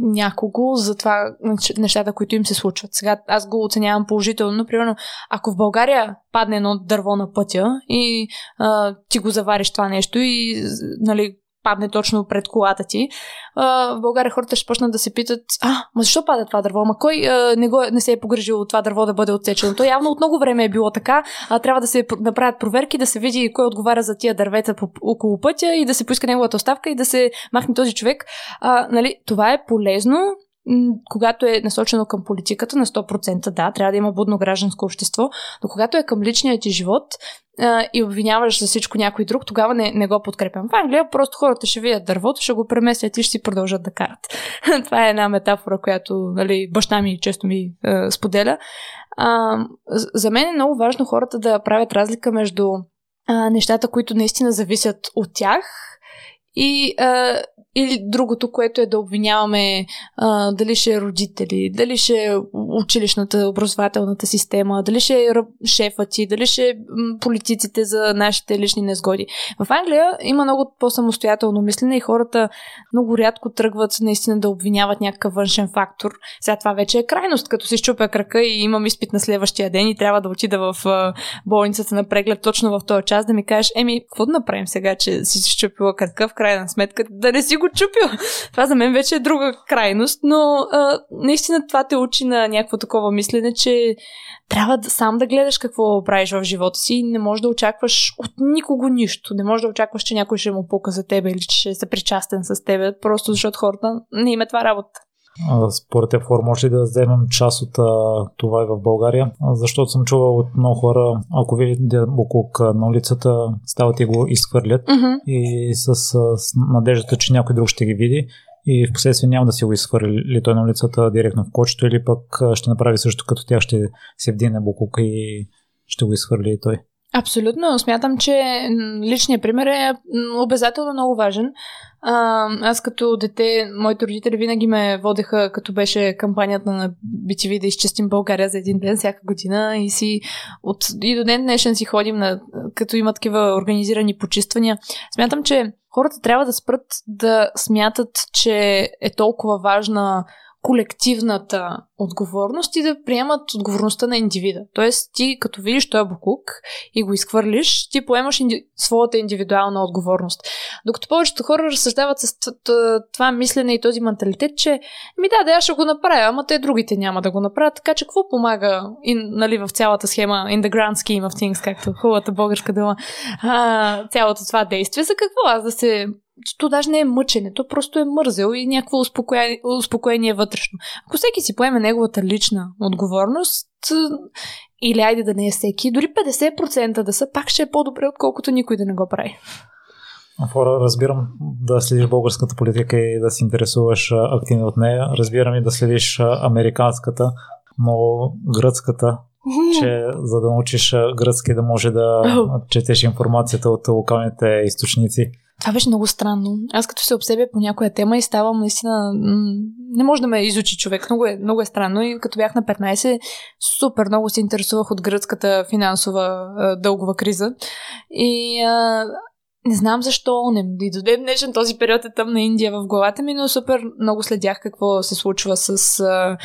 някого за това нещата, които им се случват. Сега аз го оценявам положително. но Примерно, ако в България падне едно дърво на пътя и а, ти го завариш това нещо и нали, падне точно пред колата ти, а, в България хората ще почнат да се питат, а, ма защо пада това дърво? Ма кой а, не, го, не се е погрежил това дърво да бъде отсечено? То явно от много време е било така, а трябва да се направят проверки, да се види кой отговаря за тия дървета по, около пътя и да се поиска неговата оставка и да се махне този човек. А, нали, това е полезно, когато е насочено към политиката на 100%, да, трябва да има будно гражданско общество, но когато е към личния ти живот а, и обвиняваш за всичко някой друг, тогава не, не го подкрепям. В Англия просто хората ще видят дървото, ще го преместят и ще си продължат да карат. Това е една метафора, която нали, баща ми често ми а, споделя. А, за мен е много важно хората да правят разлика между а, нещата, които наистина зависят от тях и а, или другото, което е да обвиняваме а, дали ще е родители, дали ще е училищната, образователната система, дали ще е шефа ти, дали ще е политиците за нашите лични незгоди. В Англия има много по-самостоятелно мислене и хората много рядко тръгват наистина да обвиняват някакъв външен фактор. Сега това вече е крайност, като си щупя крака и имам изпит на следващия ден и трябва да отида в болницата на преглед точно в този час да ми кажеш, еми, какво да направим сега, че си щупила крака в крайна сметка, да не си го чупил. Това за мен вече е друга крайност, но а, наистина това те учи на някакво такова мислене, че трябва да, сам да гледаш какво правиш в живота си и не можеш да очакваш от никого нищо. Не можеш да очакваш, че някой ще му пука за тебе или че ще е съпричастен с тебе, просто защото хората не има това работа. Според теб, хора, може ли да вземем част от това и в България? Защото съм чувал от много хора, ако видите буклук на улицата, стават и го изхвърлят mm-hmm. и с, с надеждата, че някой друг ще ги види и в последствие няма да си го изхвърли той на улицата директно в кочето или пък ще направи също като тях, ще се вдигне буклука и ще го изхвърли и той. Абсолютно. Смятам, че личният пример е обязателно много важен. Аз като дете, моите родители винаги ме водеха, като беше кампанията на BTV да изчистим България за един ден всяка година и си от, и до ден днешен си ходим на, като има такива организирани почиствания. Смятам, че хората трябва да спрат да смятат, че е толкова важна колективната отговорност и да приемат отговорността на индивида. Тоест, ти като видиш този буклук и го изхвърлиш, ти поемаш инди... своята индивидуална отговорност. Докато повечето хора разсъждават с това мислене и този менталитет, че ми да, да, аз ще го направя, ама те другите няма да го направят, така че какво помага и, нали, в цялата схема in the grand scheme of things, както хубавата българска дума, а, цялото това действие, за какво аз да се то даже не е мъчене, то просто е мързел и някакво успокоение, успокоение вътрешно. Ако всеки си поеме неговата лична отговорност, или айде да не е всеки, дори 50% да са, пак ще е по-добре, отколкото никой да не го прави. Хора, разбирам да следиш българската политика и да се интересуваш активно от нея. Разбирам и да следиш американската, но гръцката, че за да научиш гръцки да може да четеш информацията от локалните източници. Това беше много странно. Аз като се обсебя по някоя тема и ставам наистина... Не може да ме изучи човек. Много е, много е странно. И като бях на 15, супер много се интересувах от гръцката финансова дългова криза. И а, не знам защо, не, и до ден днешен този период е тъмна Индия в главата ми, но супер много следях какво се случва с а,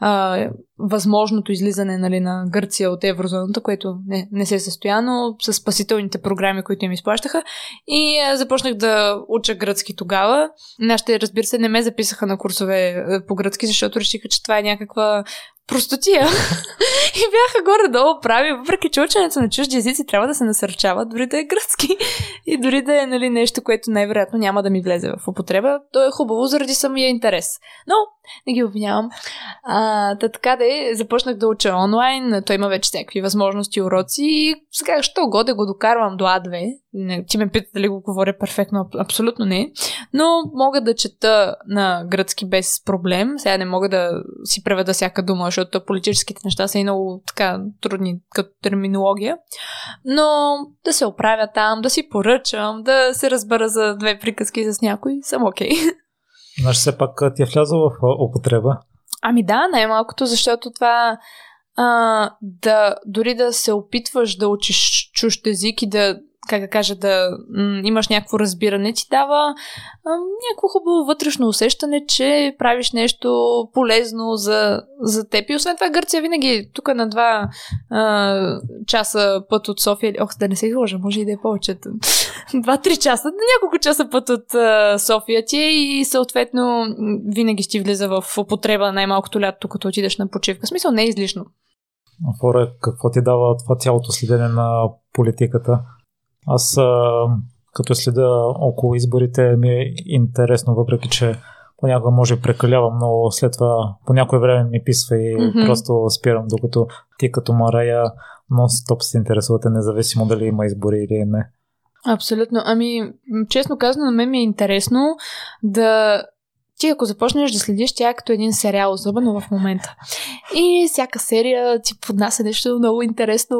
а, възможното излизане нали, на Гърция от еврозоната, което не, не се е състоя, но с спасителните програми, които им изплащаха. И а, започнах да уча гръцки тогава. Нашите, разбира се, не ме записаха на курсове по гръцки, защото решиха, че това е някаква простотия. и бяха горе-долу прави, въпреки че ученето на чужди езици трябва да се насърчава, дори да е гръцки и дори да е нали, нещо, което най-вероятно няма да ми влезе в употреба, то е хубаво заради самия интерес. Но не ги обвинявам. А, та така да е, започнах да уча онлайн, той има вече всякакви възможности, уроци и сега, що годе го докарвам до А2, не, ти ме пита дали го говоря перфектно, абсолютно не, но мога да чета на гръцки без проблем, сега не мога да си преведа всяка дума, защото политическите неща са и много така трудни като терминология, но да се оправя там, да си поръчам, да се разбера за две приказки с някой, съм окей. Okay. Значи все пак ти е влязъл в употреба. Ами да, най-малкото, защото това а, да дори да се опитваш да учиш чужд език и да как да кажа, да имаш някакво разбиране, ти дава а, някакво хубаво вътрешно усещане, че правиш нещо полезно за, за теб. И освен това Гърция винаги тук на два а, часа път от София. Ох, да не се изложа, може и да е повече. Два-три часа, няколко часа път от а, София ти е и съответно винаги ще влиза в употреба най-малкото лято, като отидеш на почивка. В смисъл не е излишно. Фора, какво ти дава това цялото следене на политиката? Аз а, като следа около изборите ми е интересно, въпреки че понякога може прекалявам, но след това по някое време ми писва и mm-hmm. просто спирам, докато ти като Марая нон-стоп се интересувате, независимо дали има избори или не. Абсолютно. Ами, честно казано, на мен ми е интересно да ти ако започнеш да следиш тя е като един сериал, особено в момента. И всяка серия ти поднася нещо много интересно,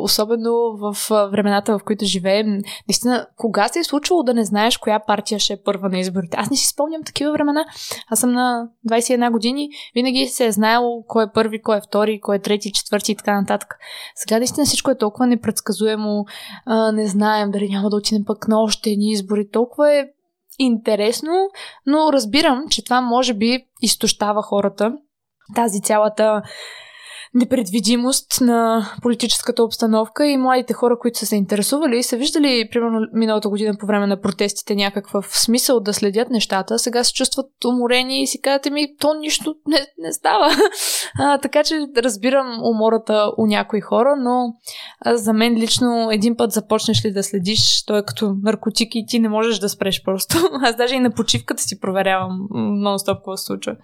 особено в времената, в които живеем. Наистина, кога се е случвало да не знаеш коя партия ще е първа на изборите? Аз не си спомням такива времена. Аз съм на 21 години, винаги се е знаело кой е първи, кой е втори, кой е трети, четвърти и така нататък. Сега наистина всичко е толкова непредсказуемо. Не знаем дали няма да отидем пък на още едни избори. Толкова е интересно, но разбирам, че това може би изтощава хората. Тази цялата непредвидимост на политическата обстановка и младите хора, които са се интересували и са виждали, примерно, миналата година по време на протестите някакъв смисъл да следят нещата, сега се чувстват уморени и си казвате ми, то нищо не, не става. А, така че разбирам умората у някои хора, но за мен лично един път започнеш ли да следиш, то е като наркотики и ти не можеш да спреш просто. Аз даже и на почивката си проверявам нон-стоп какво случва.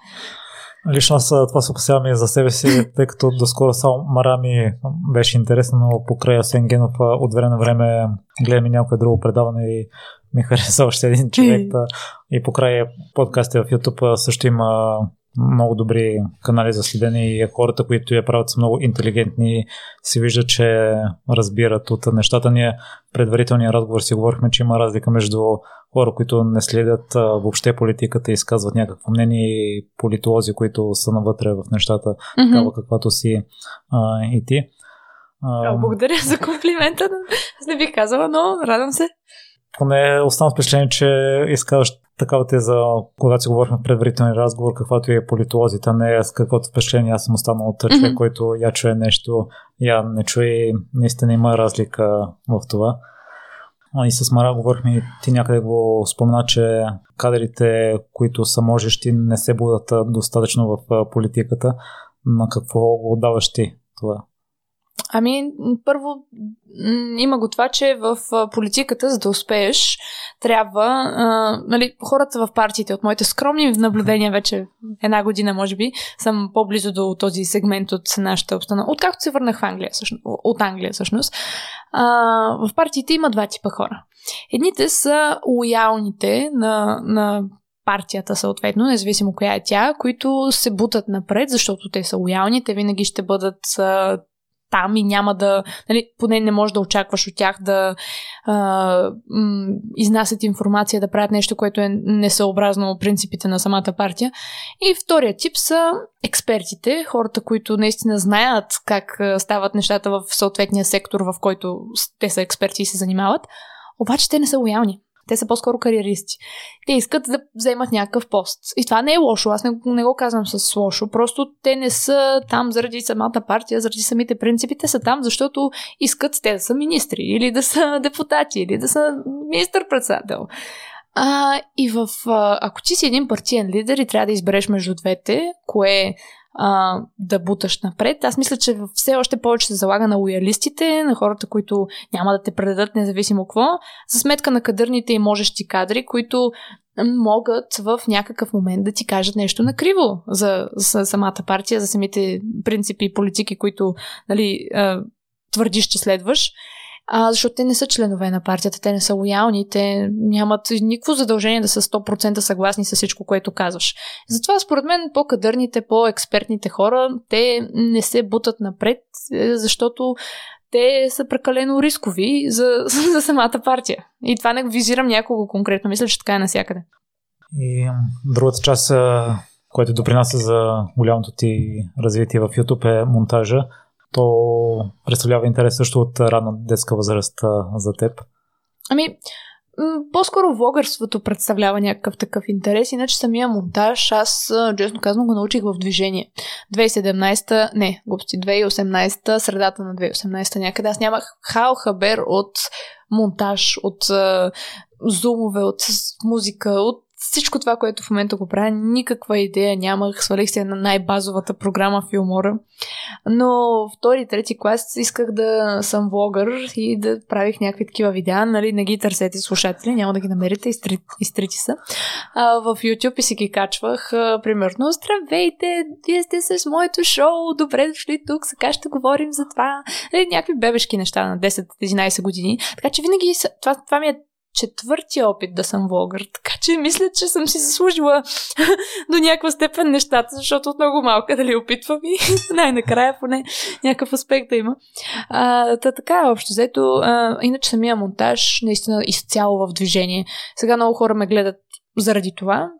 Лично аз това се опасявам и за себе си, тъй като доскоро само Марами беше интересно, но покрай Асен Генов от време на време гледам и някое друго предаване и ми хареса още един човек. и покрай подкасти в YouTube също има много добри канали за следене и хората, които я правят са много интелигентни, се вижда, че разбират от нещата. Ние в предварителния разговор си говорихме, че има разлика между хора, които не следят въобще политиката и изказват някакво мнение и политолози, които са навътре в нещата, mm-hmm. такава каквато си а, и ти. А, Благодаря за комплимента. Аз не бих казала, но радвам се. Поне оставам впечатление, че изказваш такава теза, когато си говорихме в предварителен разговор, каквато е политолозите, не с каквото впечатление аз съм останал от човек, mm-hmm. който я чуе нещо, я не чуе наистина има разлика в това. И с Мара говорихме и ти някъде го спомена, че кадрите, които са можещи, не се будат достатъчно в политиката. На какво го отдаваш ти това? Ами, първо, има го това, че в политиката, за да успееш, трябва, а, нали, хората в партиите, от моите скромни наблюдения, вече една година, може би, съм по-близо до този сегмент от нашата обстановка. Откакто се върнах в Англия, всъщност, от Англия, всъщност, а, в партиите има два типа хора. Едните са лоялните на, на партията съответно, независимо коя е тя, които се бутат напред, защото те са лоялни, те винаги ще бъдат там и няма да, нали, поне не можеш да очакваш от тях да а, м, изнасят информация, да правят нещо, което е несъобразно принципите на самата партия. И втория тип са експертите, хората, които наистина знаят как стават нещата в съответния сектор, в който те са експерти и се занимават, обаче те не са лоялни. Те са по-скоро кариеристи. Те искат да вземат някакъв пост. И това не е лошо. Аз не, не го казвам с лошо. Просто те не са там заради самата партия, заради самите принципи. Те са там, защото искат те да са министри, или да са депутати, или да са министър-председател. А, и в, ако ти си един партиен лидер и трябва да избереш между двете, кое а, да буташ напред. Аз мисля, че все още повече се залага на лоялистите, на хората, които няма да те предадат независимо какво, за сметка на кадърните и можещи кадри, които могат в някакъв момент да ти кажат нещо накриво за, за самата партия, за самите принципи и политики, които нали, твърдиш, че следваш а, защото те не са членове на партията, те не са лоялни, те нямат никакво задължение да са 100% съгласни с всичко, което казваш. Затова, според мен, по-кадърните, по-експертните хора, те не се бутат напред, е, защото те са прекалено рискови за, за самата партия. И това не визирам някого конкретно. Мисля, че така е навсякъде. И другата част, която допринася за голямото ти развитие в YouTube е монтажа то представлява интерес също от ранна детска възраст за теб? Ами, по-скоро влогърството представлява някакъв такъв интерес, иначе самия монтаж, аз, честно казвам, го научих в движение. 2017, не, глупости, 2018, средата на 2018 някъде, аз нямах хал хабер от монтаж, от зумове, от музика, от всичко това, което в момента го правя, никаква идея нямах. Свалих се на най-базовата програма в Юмора. Но втори, трети клас исках да съм влогър и да правих някакви такива видеа. Нали, не ги търсете слушатели, няма да ги намерите, изтрити, изтрити са. А, в YouTube и си ги качвах. А, примерно, здравейте, вие сте с моето шоу, добре дошли тук, сега ще говорим за това. Нали, някакви бебешки неща на 10-11 години. Така че винаги това, това ми е четвъртия опит да съм влогър, така че мисля, че съм си заслужила до някаква степен нещата, защото от много малка дали опитвам и най-накрая поне някакъв успех да има. А, та така, общо взето, а, иначе самия монтаж наистина изцяло в движение. Сега много хора ме гледат заради това.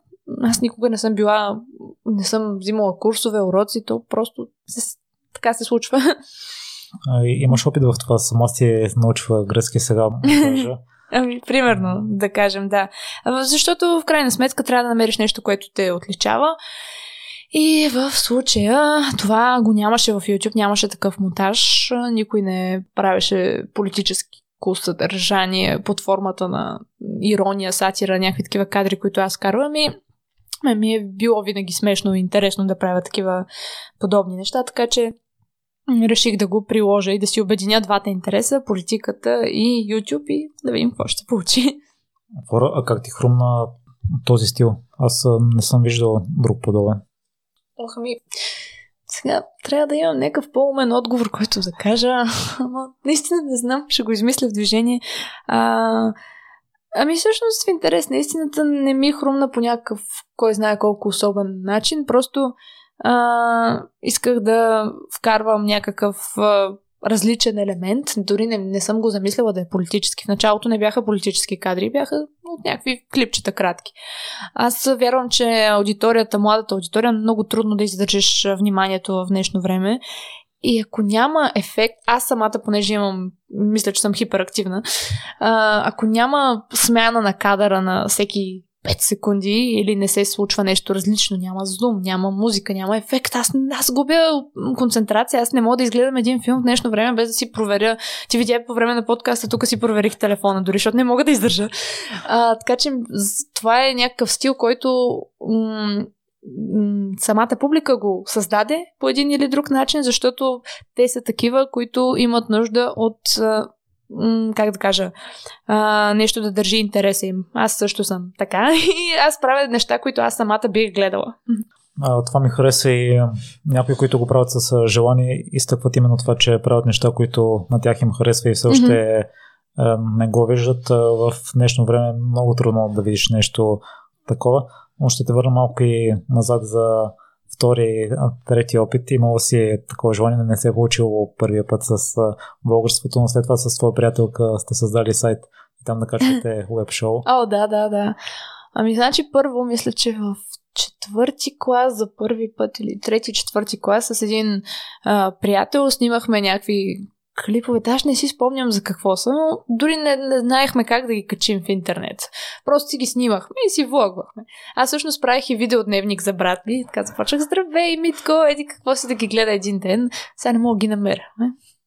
Аз никога не съм била, не съм взимала курсове, уроци, то просто се, така се случва. А, имаш опит в това, сама си научила гръцки сега. Ами, примерно, да кажем, да. Защото в крайна сметка трябва да намериш нещо, което те отличава. И в случая това го нямаше в YouTube, нямаше такъв монтаж, никой не правеше политически съдържание под формата на ирония, сатира, някакви такива кадри, които аз карвам и ми е било винаги смешно и интересно да правя такива подобни неща, така че реших да го приложа и да си обединя двата интереса, политиката и YouTube и да видим какво ще получи. А как ти хрумна този стил? Аз не съм виждал друг подобен. Ох, ми, сега трябва да имам някакъв по-умен отговор, който да кажа. Ама наистина не знам, ще го измисля в движение. А, ами всъщност в интерес на истината не ми хрумна по някакъв, кой знае колко особен начин. Просто а, исках да вкарвам някакъв а, различен елемент. Дори не, не съм го замисляла да е политически. В началото не бяха политически кадри, бяха от някакви клипчета кратки. Аз вярвам, че аудиторията, младата аудитория, много трудно да издържиш вниманието в днешно време. И ако няма ефект, аз самата, понеже имам, мисля, че съм хиперактивна, ако няма смяна на кадъра на всеки 5 секунди или не се случва нещо различно, няма зум, няма музика, няма ефект. Аз, аз губя концентрация, аз не мога да изгледам един филм в днешно време без да си проверя. Ти видя по време на подкаста, тук си проверих телефона дори, защото не мога да издържа. А, така че това е някакъв стил, който м- самата публика го създаде по един или друг начин, защото те са такива, които имат нужда от как да кажа, а, нещо да държи интереса им. Аз също съм така и аз правя неща, които аз самата бих гледала. А, това ми хареса и някои, които го правят с желание, изтъкват именно това, че правят неща, които на тях им харесва и все още mm-hmm. не го виждат. В днешно време е много трудно да видиш нещо такова. Но ще те върна малко и назад за втори, трети опит. Имало си такова желание, не се е получило първия път с българството, но след това с твоя приятелка сте създали сайт и там да качвате веб шоу. О, да, да, да. Ами, значи първо мисля, че в четвърти клас за първи път или трети, четвърти клас с един а, приятел снимахме някакви клипове. Даже не си спомням за какво са, но дори не, не знаехме как да ги качим в интернет. Просто си ги снимахме и си влогвахме. Аз всъщност правих и видеодневник за брат ми. Така започнах, здравей, Митко, еди какво си да ги гледа един ден. Сега не мога да ги намеря.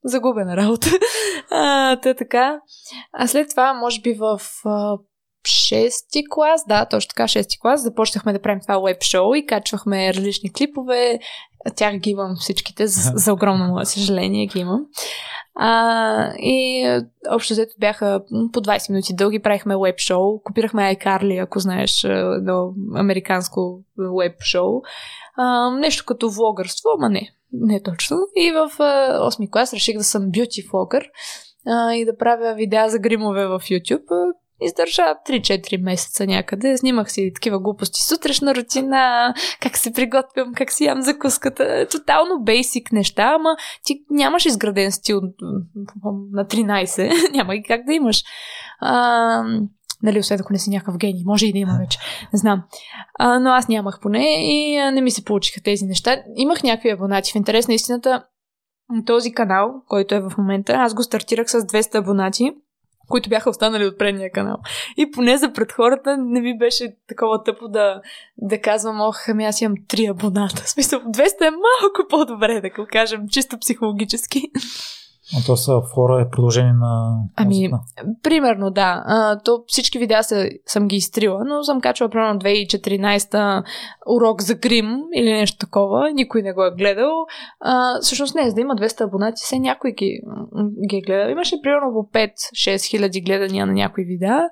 Загубена работа. а, та така. А след това, може би в а, шести клас, да, точно така, шести клас, започнахме да правим това веб шоу и качвахме различни клипове. Тях ги имам всичките, за, за огромно мое съжаление ги имам. А, и общо взето бяха по 20 минути дълги, правихме веб шоу, копирахме iCarly, ако знаеш, едно американско веб шоу. А, нещо като влогърство, ама не, не точно. И в 8 клас реших да съм бюти влогър и да правя видеа за гримове в YouTube. Издържа 3-4 месеца някъде. Снимах си такива глупости. Сутрешна рутина, как се приготвям, как си ям закуската. Тотално бейсик неща, ама ти нямаш изграден стил на 13. Няма и как да имаш. А, нали, освен ако не си някакъв гений. Може и да има вече. Не знам. А, но аз нямах поне и не ми се получиха тези неща. Имах някакви абонати. В интерес на истината, този канал, който е в момента, аз го стартирах с 200 абонати които бяха останали от предния канал. И поне за пред хората не ми беше такова тъпо да, да казвам, ох, ами аз имам три абоната. В смисъл, 200 е малко по-добре, да го кажем, чисто психологически. А то са фора е продължение на Ами, примерно, да. А, то всички видеа са, съм ги изтрила, но съм качвала примерно 2014 урок за грим или нещо такова. Никой не го е гледал. А, всъщност не, за да има 200 абонати, все някой ги, ги е гледал. Имаше примерно по 5-6 хиляди гледания на някои видеа.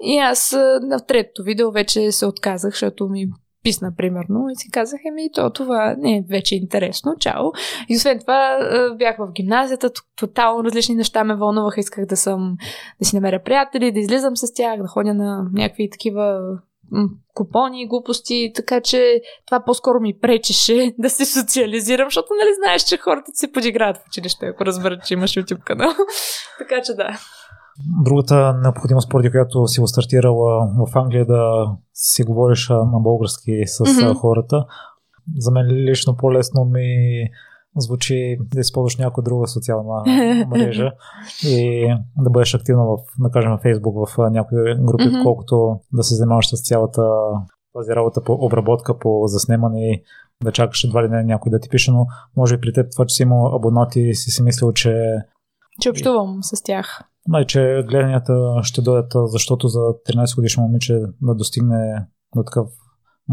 И аз на третото видео вече се отказах, защото ми писна, примерно, и си казах, еми, то това не е вече интересно, чао. И освен това, бях в гимназията, тотално различни неща ме вълнуваха, исках да съм, да си намеря приятели, да излизам с тях, да ходя на някакви такива купони и глупости, така че това по-скоро ми пречеше да се социализирам, защото нали знаеш, че хората се подиграват в училище, ако разберат, че имаш YouTube канал. така че да. Другата необходимост, поради която си го стартирала в Англия, е да си говориш на български с mm-hmm. хората. За мен лично по-лесно ми звучи да използваш някоя друга социална мрежа и да бъдеш активна в, да кажем, в Facebook, в някои групи, mm-hmm. колкото да се занимаваш с цялата тази работа по обработка, по заснемане и да чакаш едва ли не някой да ти пише, но може би при теб това, че си имал абонати си си мислил, че... Че общувам с тях. Май, че гледанията ще дойдат, защото за 13 годишно момиче да достигне до такъв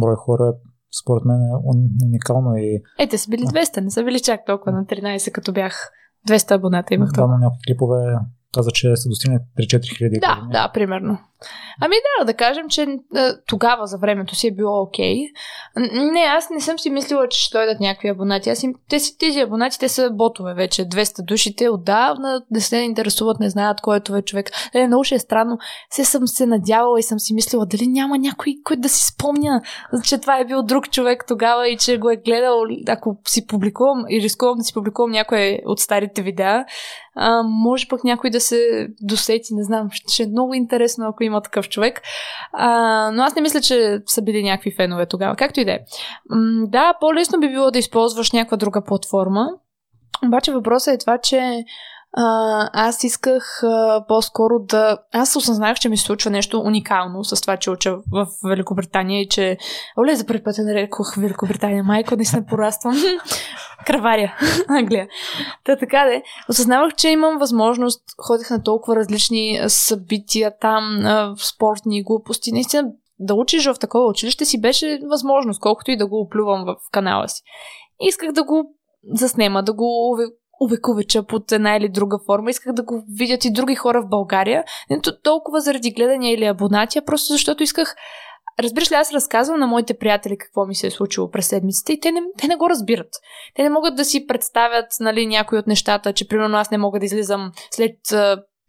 брой хора според мен е уникално и... Е, те са били 200, не са били чак толкова на 13, като бях 200 абоната имах. Да, на някои клипове каза, че са достигне 3-4 хиляди. Да, да, примерно. Ами да, да кажем, че тогава за времето си е било окей. Okay. Не, аз не съм си мислила, че ще дойдат някакви абонати. Аз им, те, тези абонати, те са ботове вече. 200 душите отдавна да се интересуват, не знаят кой е това човек. Е, много ще е странно. Се съм се надявала и съм си мислила, дали няма някой, който да си спомня, че това е бил друг човек тогава и че го е гледал. Ако си публикувам и рискувам да си публикувам някое от старите видеа, а, може пък някой да се досети, не знам, ще е много интересно, ако има такъв човек. А, но аз не мисля, че са били някакви фенове тогава. Както и да е. Да, по-лесно би било да използваш някаква друга платформа. Обаче въпросът е това, че а, аз исках а, по-скоро да... Аз осъзнах, че ми се случва нещо уникално с това, че уча в Великобритания и че... Оле, за първи път я нарекох Великобритания. Майко, не се пораствам. Кравария, Англия. Та така де. Осъзнавах, че имам възможност. Ходих на толкова различни събития там, а, спортни глупости. Наистина, да учиш в такова училище си беше възможност, колкото и да го оплювам в канала си. Исках да го заснема, да го увековеча под една или друга форма. Исках да го видят и други хора в България. Не толкова заради гледания или абонати, а просто защото исках Разбираш ли, аз разказвам на моите приятели какво ми се е случило през седмицата и те не, те не го разбират. Те не могат да си представят нали, някои от нещата, че примерно аз не мога да излизам след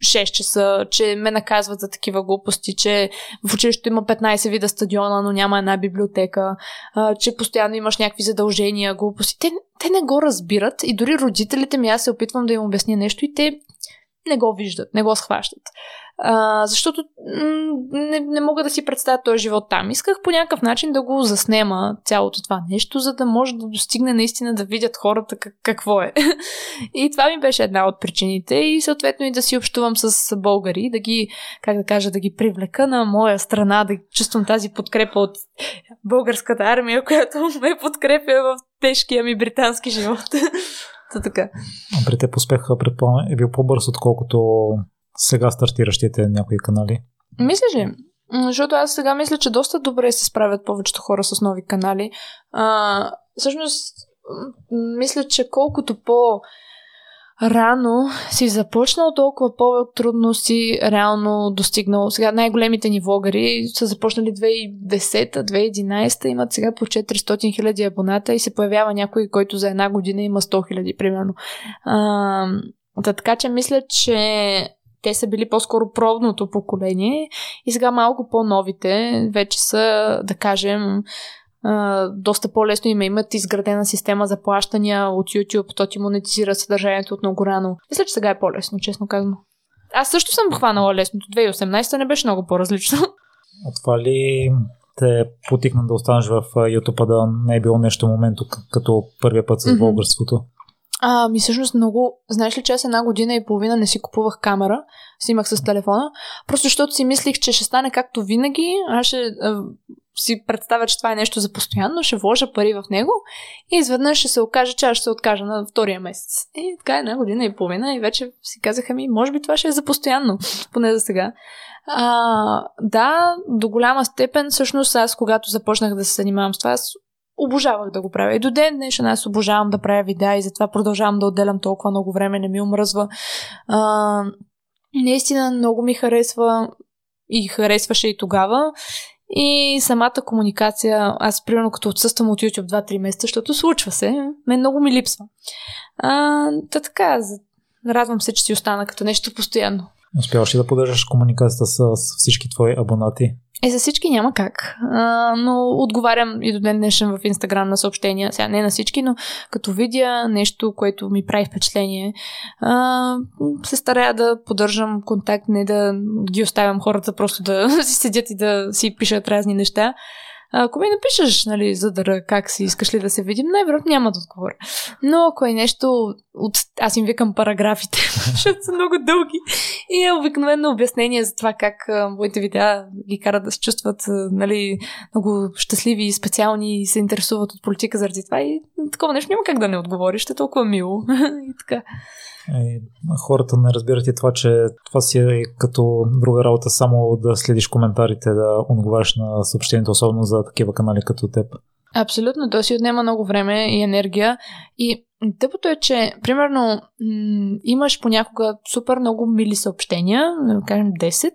6 часа, че ме наказват за такива глупости, че в училището има 15 вида стадиона, но няма една библиотека, а, че постоянно имаш някакви задължения, глупости. Те, те не го разбират и дори родителите ми, аз се опитвам да им обясня нещо и те не го виждат, не го схващат. А, защото не, не мога да си представя този живот там. Исках по някакъв начин да го заснема цялото това нещо, за да може да достигне наистина да видят хората как, какво е. и това ми беше една от причините и съответно и да си общувам с българи, да ги, как да кажа, да ги привлека на моя страна, да чувствам тази подкрепа от българската армия, която ме подкрепя в тежкия ми британски живот. Та така. При теб успеха, предполагам, е бил по-бърз, отколкото сега стартиращите някои канали? Мислиш ли? Защото аз сега мисля, че доста добре се справят повечето хора с нови канали. А, всъщност, мисля, че колкото по- рано си започнал, толкова по-трудно си реално достигнал. Сега най-големите ни влогари са започнали 2010-2011, имат сега по 400 хиляди абоната и се появява някой, който за една година има 100 хиляди, примерно. А, така че мисля, че те са били по-скоро пробното поколение и сега малко по-новите вече са, да кажем, доста по-лесно им имат изградена система за плащания от YouTube, то ти монетизира съдържанието от много рано. Мисля, че сега е по-лесно, честно казано. Аз също съм хванала лесното. 2018 не беше много по-различно. А това ли те потикна да останеш в YouTube, да не е било нещо момento като първия път с mm-hmm. българството? А, ми всъщност много... Знаеш ли, че аз една година и половина не си купувах камера, снимах с телефона, просто защото си мислих, че ще стане както винаги, аз ще а, си представя, че това е нещо за постоянно, ще вложа пари в него и изведнъж ще се окаже, че аз ще се откажа на втория месец. И така една година и половина и вече си казаха ми, може би това ще е за постоянно, поне за сега. А, да, до голяма степен, всъщност аз, когато започнах да се занимавам с това, аз обожавах да го правя. И до ден днешен аз обожавам да правя видеа и затова продължавам да отделям толкова много време, не ми омръзва. А, наистина много ми харесва и харесваше и тогава. И самата комуникация, аз примерно като отсъствам от YouTube 2-3 месеца, защото случва се, мен много ми липсва. А, та така, радвам се, че си остана като нещо постоянно. Успяваш ли да поддържаш комуникацията с, с всички твои абонати? Е, за всички няма как. А, но отговарям и до ден днешен в Инстаграм на съобщения. Сега не на всички, но като видя нещо, което ми прави впечатление, а, се старая да поддържам контакт, не да ги оставям хората просто да си седят и да си пишат разни неща. Ако ми напишеш, нали, за да как си искаш ли да се видим, най-вероятно няма да отговоря. Но ако е нещо от... Аз им викам параграфите, защото са много дълги. И е обикновено обяснение за това как моите видеа ги карат да се чувстват нали, много щастливи и специални и се интересуват от политика заради това. И такова нещо няма как да не отговориш, ще е толкова мило. и така. И хората не разбират и това, че това си е като друга работа, само да следиш коментарите, да отговаряш на съобщението, особено за такива канали като теб. Абсолютно, то си отнема много време и енергия. И тъпото е, че примерно м- имаш понякога супер много мили съобщения, кажем 10,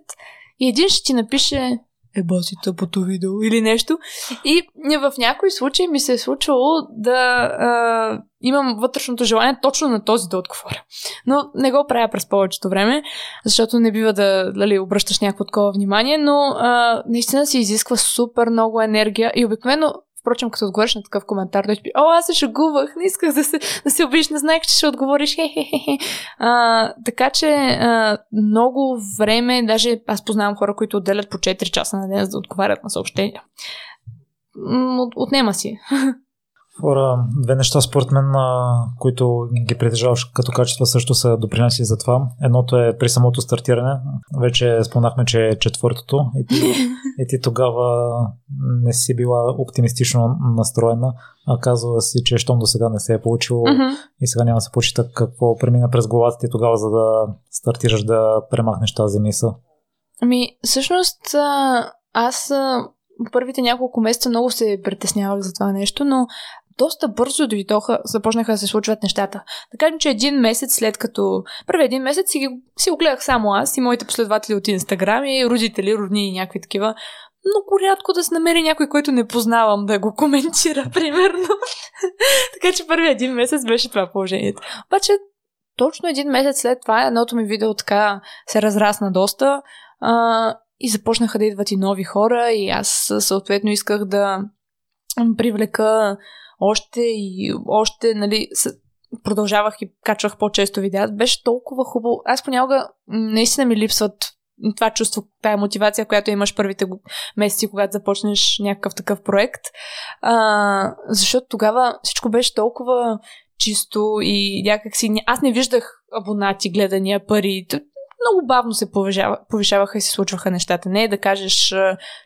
и един ще ти напише еба си тъпото видео или нещо. И в някои случаи ми се е случвало да а, имам вътрешното желание точно на този да отговоря. Но не го правя през повечето време, защото не бива да дали, обръщаш някакво такова внимание, но а, наистина се изисква супер много енергия и обикновено Впрочем, като отговориш на такъв коментар, да ти о, аз се шагувах, не исках да се, да се обиш, не знаех, че ще отговориш, хе-хе-хе. А, така че а, много време, даже аз познавам хора, които отделят по 4 часа на ден, за да отговарят на съобщения. От, отнема си. Хора, две неща според мен, които ги притежаваш като качество също са допринесли за това. Едното е при самото стартиране. Вече спомнахме, че е четвъртото и ти, и ти тогава не си била оптимистично настроена, а казва си, че щом до сега не се е получило uh-huh. и сега няма да се получи так, какво премина през главата ти тогава, за да стартираш да премахнеш тази мисъл. Ами, всъщност, аз първите няколко месеца много се притеснявах за това нещо, но доста бързо дойдоха, започнаха да се случват нещата. Да кажем, че един месец след като... Първи един месец си, си го гледах само аз и моите последователи от Инстаграм и родители, родни и някакви такива. Много рядко да се намери някой, който не познавам да го коментира, примерно. така че първи един месец беше това положението. Обаче, точно един месец след това едното ми видео така се разрасна доста а, и започнаха да идват и нови хора и аз съответно исках да привлека още и още, нали, продължавах и качвах по-често видеа. Беше толкова хубаво. Аз понякога наистина ми липсват това чувство, тая мотивация, която имаш първите месеци, когато започнеш някакъв такъв проект. А, защото тогава всичко беше толкова чисто и някакси... Аз не виждах абонати, гледания, пари. Много бавно се повишава, повишаваха и се случваха нещата. Не е да кажеш,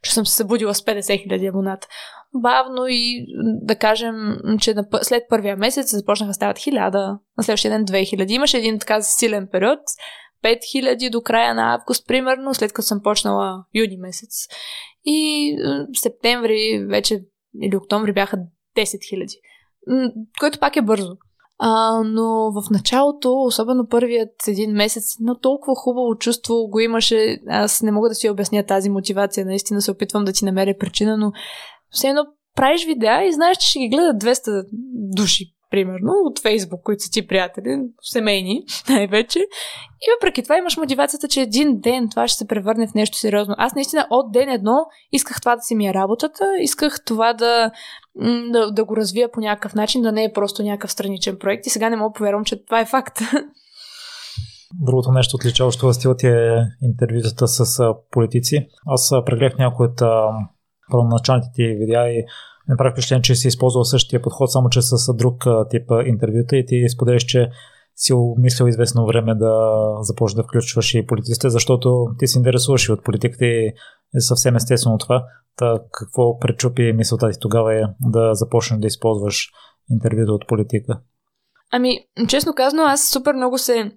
че съм се събудила с 50 000 абоната бавно и да кажем, че след първия месец започнаха стават хиляда, на следващия ден 2000. Имаше един така силен период, 5000 до края на август, примерно, след като съм почнала юни месец. И септември вече или октомври бяха 10 000, което пак е бързо. А, но в началото, особено първият един месец, но толкова хубаво чувство го имаше. Аз не мога да си обясня тази мотивация. Наистина се опитвам да ти намеря причина, но все едно правиш видеа и знаеш, че ще ги гледат 200 души, примерно, от Фейсбук, които са ти приятели, семейни най-вече. И въпреки това имаш мотивацията, че един ден това ще се превърне в нещо сериозно. Аз наистина от ден едно исках това да си ми е работата, исках това да, да, да го развия по някакъв начин, да не е просто някакъв страничен проект и сега не мога повярвам, че това е факт. Другото нещо отличаващо в стила ти е интервютата с политици. Аз прегледах някои от първоначалните ти видеа и ме прави впечатление, че си използвал същия подход, само че с друг тип интервюта и ти споделяш, че си умислил известно време да започнеш да включваш и политиците, защото ти се интересуваш и от политиката и е съвсем естествено това. Та, какво пречупи мисълта ти тогава е да започнеш да използваш интервюта от политика? Ами, честно казано, аз супер много се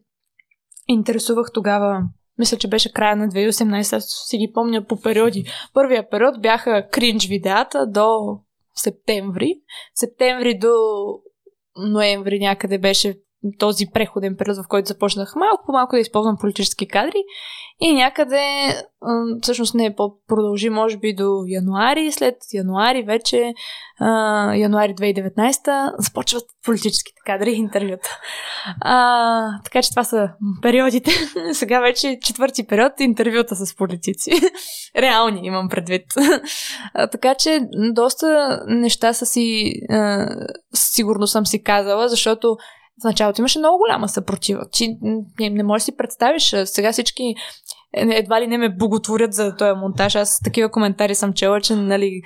интересувах тогава мисля, че беше края на 2018, аз си ги помня по периоди. Първия период бяха кринж видеята до септември. Септември до ноември някъде беше този преходен период, в който започнах малко по малко да използвам политически кадри и някъде, всъщност не продължи може би до януари, след януари вече, януари 2019, започват политическите кадри и интервюта. А, така че това са периодите. Сега вече четвърти период интервюта с политици. Реални имам предвид. А, така че доста неща са си, а, сигурно съм си казала, защото в началото имаше много голяма съпротива. Ти не, не можеш да си представиш. Сега всички едва ли не ме боготворят за този монтаж. Аз такива коментари съм чела, че нали,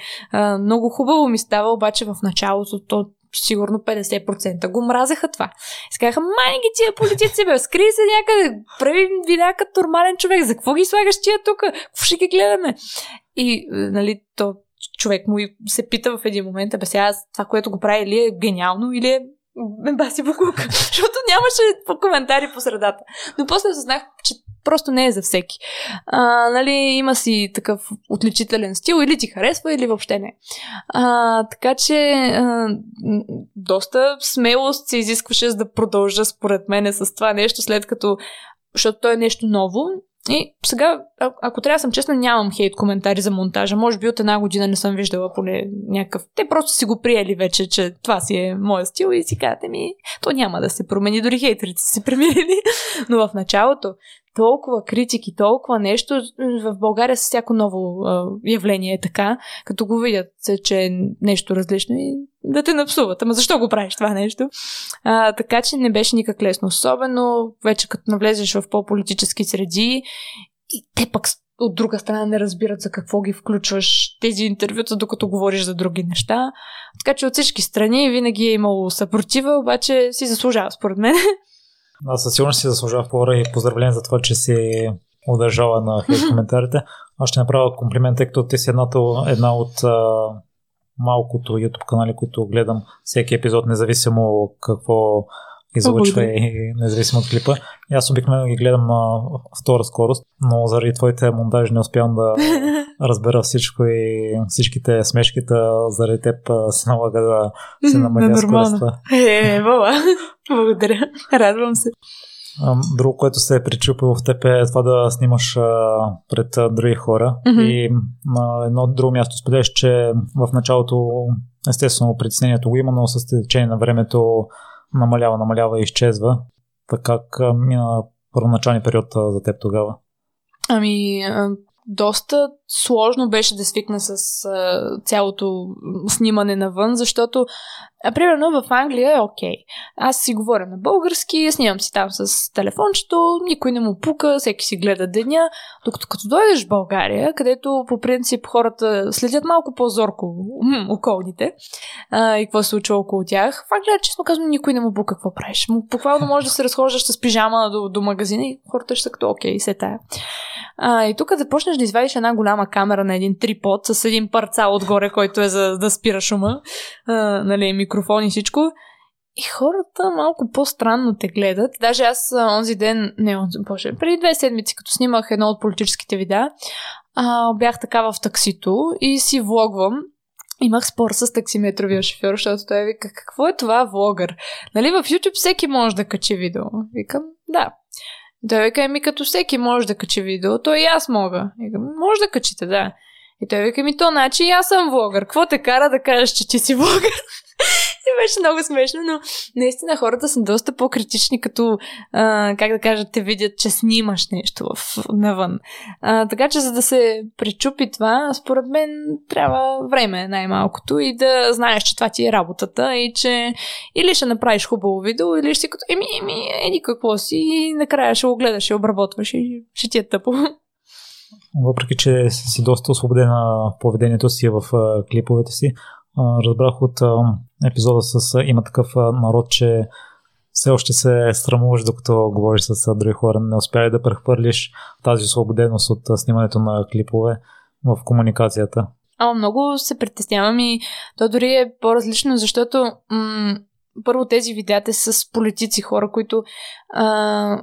много хубаво ми става, обаче в началото то сигурно 50% го мразеха това. И казаха, май ги тия политици, бе, скри се някъде, прави видеа като нормален човек, за какво ги слагаш тия тук, какво ще ги гледаме? И, нали, то човек му се пита в един момент, бе сега това, което го прави, или е гениално, или е баси буклука, защото нямаше коментари по средата. Но после осъзнах, че просто не е за всеки. А, нали, има си такъв отличителен стил, или ти харесва, или въобще не. А, така че а, доста смелост се изискваше за да продължа според мене с това нещо, след като защото то е нещо ново и сега, а- ако трябва да съм честна, нямам хейт коментари за монтажа. Може би от една година не съм виждала поне някакъв. Те просто си го приели вече, че това си е моят стил и си казвате ми, то няма да се промени, дори хейтерите са се премирили. Но в началото толкова критики, толкова нещо. В България с всяко ново а, явление е така, като го видят, че е нещо различно и да те напсуват. Ама защо го правиш това нещо? А, така че не беше никак лесно. Особено вече като навлезеш в по-политически среди и те пък от друга страна не разбират за какво ги включваш тези интервюта, докато говориш за други неща. Така че от всички страни винаги е имало съпротива, обаче си заслужава според мен. Аз със сигурност си заслужава пора и поздравление за това, че си удържала на хейт коментарите. Аз ще направя комплимент, тъй като ти си едната, една от а, малкото YouTube канали, които гледам всеки епизод, независимо какво излъчва и независимо от клипа. И аз обикновено ги гледам на втора скорост, но заради твоите монтажи не успявам да разбера всичко и всичките смешките заради теб се налага да се намаля скоростта. Е, е, е, Благодаря. Радвам се. Друго, което се е причупило в теб е това да снимаш пред други хора. Mm-hmm. И на едно друго място споделяш, че в началото естествено притеснението го има, но с течение на времето намалява, намалява и изчезва. Така как мина първоначалния период за теб тогава? Ами, доста сложно беше да свикна с а, цялото снимане навън, защото, а, примерно в Англия е окей. Аз си говоря на български, снимам си там с телефончето, никой не му пука, всеки си гледа деня, докато като дойдеш в България, където по принцип хората следят малко по-зорко околните а, и какво се случва около тях, в Англия, честно казвам, никой не му пука какво правиш. Буквално може да се разхождаш с пижама до, до магазина и хората ще са като окей, се тая. А, и тук да почнеш да извадиш една голяма камера на един трипод с един парцал отгоре, който е за да спира шума, а, нали, микрофон и всичко. И хората малко по-странно те гледат. Даже аз онзи ден, не онзи, боже, преди две седмици, като снимах едно от политическите видеа, а, бях така в таксито и си влогвам имах спор с таксиметровия шофьор, защото той вика, какво е това влогър? Нали, в YouTube всеки може да качи видео. Викам, да. Той вика, ми като всеки може да качи видео, то и аз мога. Викам, може да качите, да. И той вика ми, то значи и аз съм влогър. Какво те кара да кажеш, че ти си влогър? Беше много смешно, но наистина хората са доста по-критични, като, а, как да кажа, те видят, че снимаш нещо в, навън. А, така че, за да се причупи това, според мен трябва време най-малкото и да знаеш, че това ти е работата и че или ще направиш хубаво видео, или ще си като, еми, еми, еди какво си и накрая ще го гледаш и обработваш и ще ти е тъпо въпреки че си доста освободена поведението си в клиповете си, разбрах от епизода с Има такъв народ, че все още се срамуваш, докато говориш с други хора. Не успя да прехвърлиш тази освободеност от снимането на клипове в комуникацията. А, много се притеснявам и то дори е по-различно, защото м- първо тези видеята с политици, хора, които а,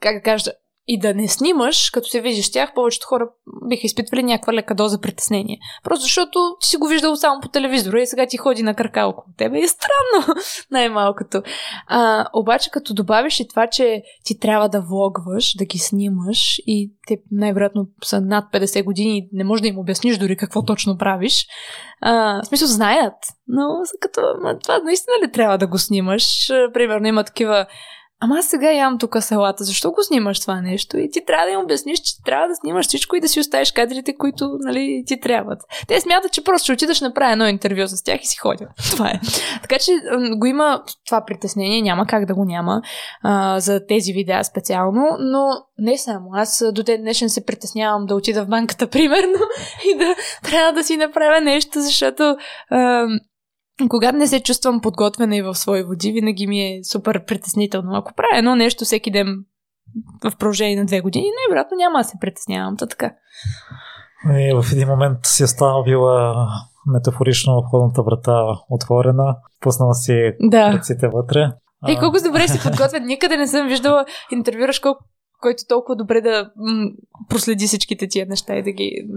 как да кажа, и да не снимаш, като се виждаш тях, повечето хора биха изпитвали някаква лека доза притеснение. Просто защото ти си го виждал само по телевизора и сега ти ходи на крака около тебе. Е странно, най-малкото. А, обаче, като добавиш и това, че ти трябва да влогваш, да ги снимаш и те най-вероятно са над 50 години и не можеш да им обясниш дори какво точно правиш, а, в смисъл знаят, но като това наистина ли трябва да го снимаш? Примерно има такива Ама аз сега ям тук салата, защо го снимаш това нещо? И ти трябва да им обясниш, че трябва да снимаш всичко и да си оставиш кадрите, които нали, ти трябват. Те смятат, че просто ще отидаш направя едно интервю с тях и си ходя. Това е. Така че го има това притеснение, няма как да го няма а, за тези видеа специално, но не само. Аз до ден днешен се притеснявам да отида в банката, примерно, и да трябва да си направя нещо, защото а, когато не се чувствам подготвена и в свои води, винаги ми е супер притеснително. Ако правя едно нещо всеки ден в продължение на две години, най-вероятно няма да се притеснявам. Та така. И в един момент си оставила метафорично входната врата отворена, пуснала си да. ръците вътре. Ей, колко добре си подготвен. Никъде не съм виждала интервюраш колко който толкова добре да м- проследи всичките тия неща и да ги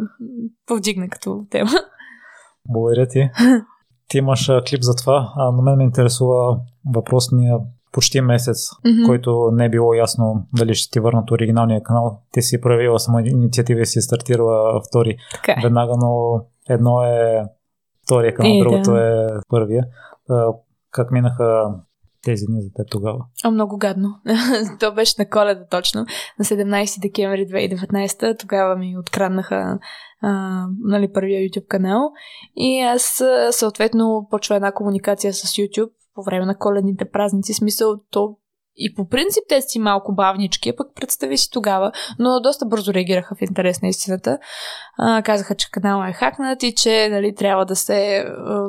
повдигне като тема. Благодаря ти. Ти имаш клип за това, а на мен ме интересува въпросния почти месец, mm-hmm. който не е било ясно дали ще ти върнат оригиналния канал. Ти си правила само инициатива и си стартирала втори така е. веднага, но едно е втория канал, е, другото да. е първия. Как минаха тези дни за теб тогава? А, много гадно. То беше на коледа точно, на 17 декември 2019. Тогава ми откраднаха а, нали, първия YouTube канал. И аз съответно почва една комуникация с YouTube по време на коледните празници. Смисъл, то и по принцип те си малко бавнички, пък представи си тогава, но доста бързо реагираха в интерес на истината. А, казаха, че канала е хакнат и че нали, трябва да се а,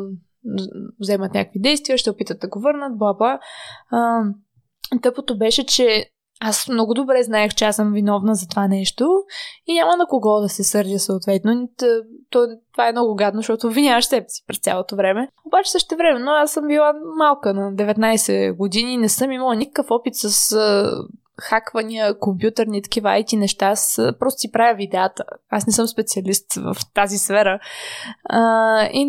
вземат някакви действия, ще опитат да го върнат, бла-бла. Тъпото беше, че аз много добре знаех, че аз съм виновна за това нещо и няма на кого да се сърдя съответно. То, това е много гадно, защото обвиняваш себе си през цялото време. Обаче също време, но аз съм била малка на 19 години не съм имала никакъв опит с хаквания, компютърни, такива IT неща. Аз просто си правя видеята. Аз не съм специалист в тази сфера. А, и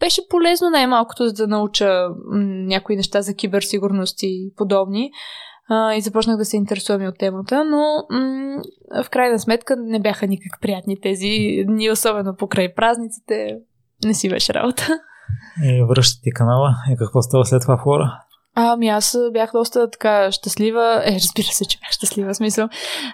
беше полезно най-малкото за да науча някои неща за киберсигурност и подобни а, и започнах да се интересувам и от темата, но м- в крайна сметка не бяха никак приятни тези дни, особено покрай празниците. Не си беше работа. И връщате канала. И какво става след това Ами аз бях доста така щастлива. Е, разбира се, че бях щастлива, смисъл.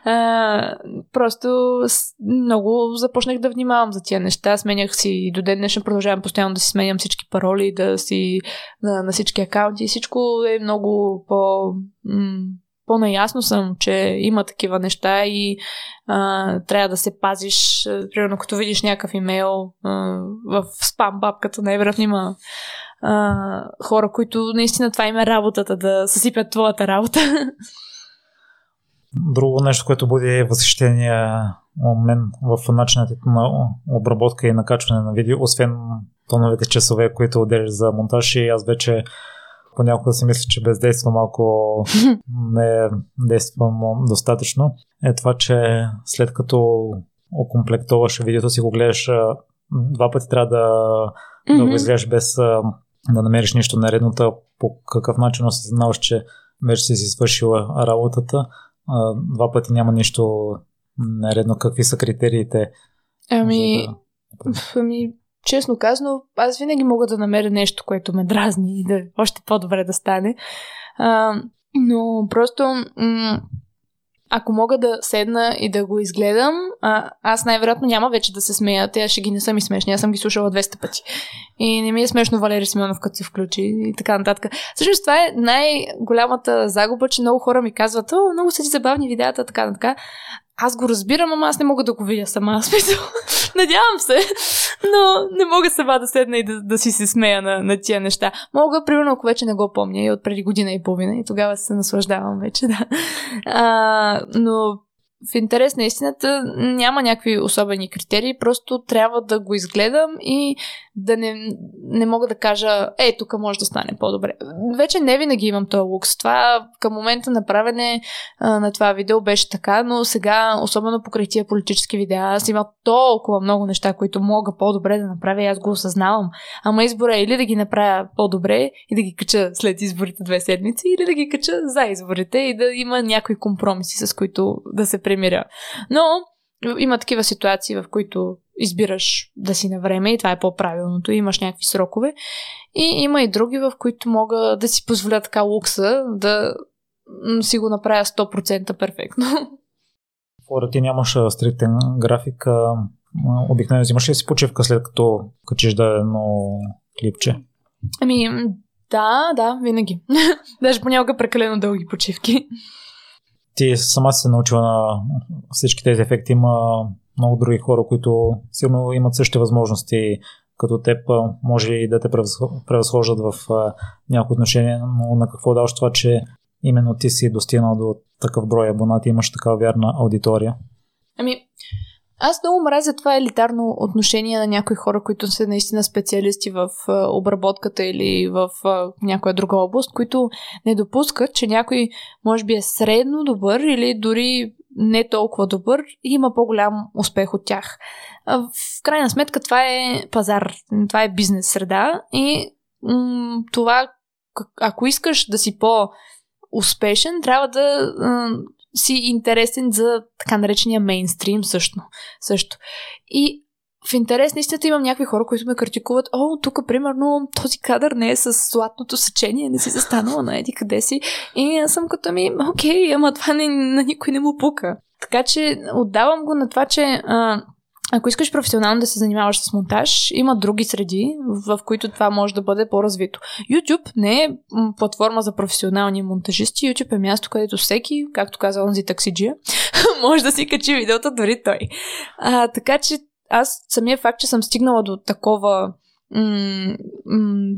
А, просто много започнах да внимавам за тия неща. Сменях си и до ден днешен продължавам постоянно да си сменям всички пароли, да си на, на всички акаунти. Всичко е много по... М- по-наясно съм, че има такива неща и а, трябва да се пазиш. Примерно, като видиш някакъв имейл а, в спам бабката, най-вероятно има а, хора, които наистина това им е работата, да съсипят твоята работа. Друго нещо, което буди възхищение мен в начинът на обработка и накачване на видео, освен тоновете часове, които отделяш за монтаж и аз вече понякога си мисля, че бездейства малко не действам достатъчно, е това, че след като окомплектоваш видеото си го гледаш два пъти трябва да, mm-hmm. да го изгледаш без да намериш нещо наредно, по какъв начин осъзнаваш, че вече си си свършила работата. Два пъти няма нищо наредно. Какви са критериите? Ами, да... ами честно казано, аз винаги мога да намеря нещо, което ме дразни и да още по-добре да стане. А, но просто м- ако мога да седна и да го изгледам, а, аз най-вероятно няма вече да се смея. Те ще ги не са ми смешни. Аз съм ги слушала 200 пъти. И не ми е смешно Валери Симеонов, като се включи и така нататък. Всъщност това е най-голямата загуба, че много хора ми казват, о, много са ти забавни видеята, така, така. Аз го разбирам, ама аз не мога да го видя сама. Смисъл. Надявам се, но не мога сама да седна и да, да си се смея на, на тия неща. Мога, примерно, ако вече не го помня и от преди година и половина и тогава се наслаждавам вече, да. А, но в интерес на истината няма някакви особени критерии, просто трябва да го изгледам и да не, не мога да кажа, е, тук може да стане по-добре. Вече не винаги имам този лукс. Това към момента на правене а, на това видео беше така, но сега, особено покрай тия политически видеа, аз имам толкова много неща, които мога по-добре да направя и аз го осъзнавам. Ама избора е или да ги направя по-добре и да ги кача след изборите две седмици, или да ги кача за изборите и да има някои компромиси, с които да се премиря. Но има такива ситуации, в които избираш да си на време и това е по-правилното. Имаш някакви срокове. И има и други, в които мога да си позволя така лукса да си го направя 100% перфектно. Фора, ти нямаш стриктен график. Обикновено взимаш ли си почивка след като качиш да едно клипче? Ами, да, да, винаги. Даже понякога прекалено дълги почивки ти сама си се научила на всички тези ефекти. Има много други хора, които сигурно имат същите възможности като теб, може и да те превъзхождат в някои отношения, но на какво даваш това, че именно ти си достигнал до такъв брой абонати, имаш такава вярна аудитория? Ами, аз много мразя това елитарно отношение на някои хора, които са наистина специалисти в обработката или в някоя друга област, които не допускат, че някой може би е средно добър или дори не толкова добър и има по-голям успех от тях. В крайна сметка това е пазар, това е бизнес среда и м- това, ако искаш да си по- успешен, трябва да си интересен за така наречения мейнстрим също. също. И в интерес наистина имам някакви хора, които ме критикуват. О, тук, примерно, този кадър не е с златното сечение, не си застанала на еди къде си. И аз съм като ми, окей, ама това не, на никой не му пука. Така че отдавам го на това, че а, ако искаш професионално да се занимаваш с монтаж, има други среди, в които това може да бъде по-развито. YouTube не е платформа за професионални монтажисти. YouTube е място, където всеки, както каза онзи таксиджия, може да си качи видеото дори той. А, така че аз самия факт, че съм стигнала до такова м- м-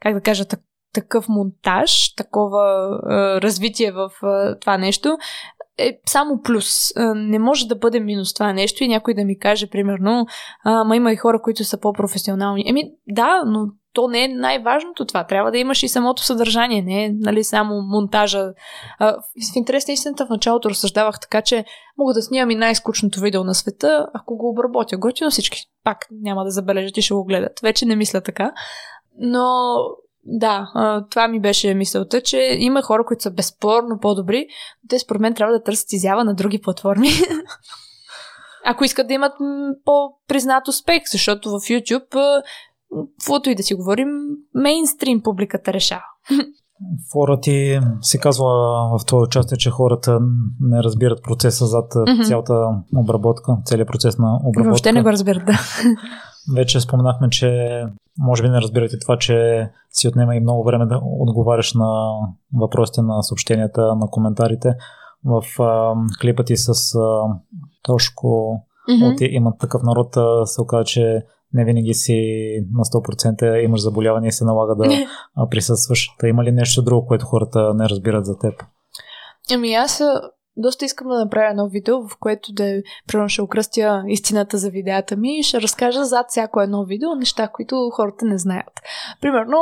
как да кажа, так, такъв монтаж, такова е, развитие в е, това нещо, е само плюс. Не може да бъде минус това нещо и някой да ми каже, примерно, ама има и хора, които са по-професионални. Еми, да, но то не е най-важното това. Трябва да имаш и самото съдържание, не е нали, само монтажа. А, в интерес на истината в началото разсъждавах така, че мога да снимам и най-скучното видео на света, ако го обработя готино всички пак няма да забележат и ще го гледат. Вече не мисля така. Но да, това ми беше мисълта, че има хора, които са безспорно по-добри, но те според мен трябва да търсят изява на други платформи. Ако искат да имат по-признат успех, защото в YouTube, каквото и да си говорим, мейнстрим публиката решава. Фора ти си казва в това участие, че хората не разбират процеса зад mm-hmm. цялата обработка, целият процес на обработка. Въобще не го разбират, да. Вече споменахме, че може би не разбирате това, че си отнема и много време да отговаряш на въпросите на съобщенията, на коментарите. В а, клипа ти с а, Тошко mm-hmm. от имат такъв народ се оказа, че не винаги си на 100% имаш заболяване и се налага да присъстваш. Та има ли нещо друго, което хората не разбират за теб? Ами аз доста искам да направя едно видео, в което да, примерно, ще окръстя истината за видеята ми и ще разкажа зад всяко едно видео неща, които хората не знаят. Примерно,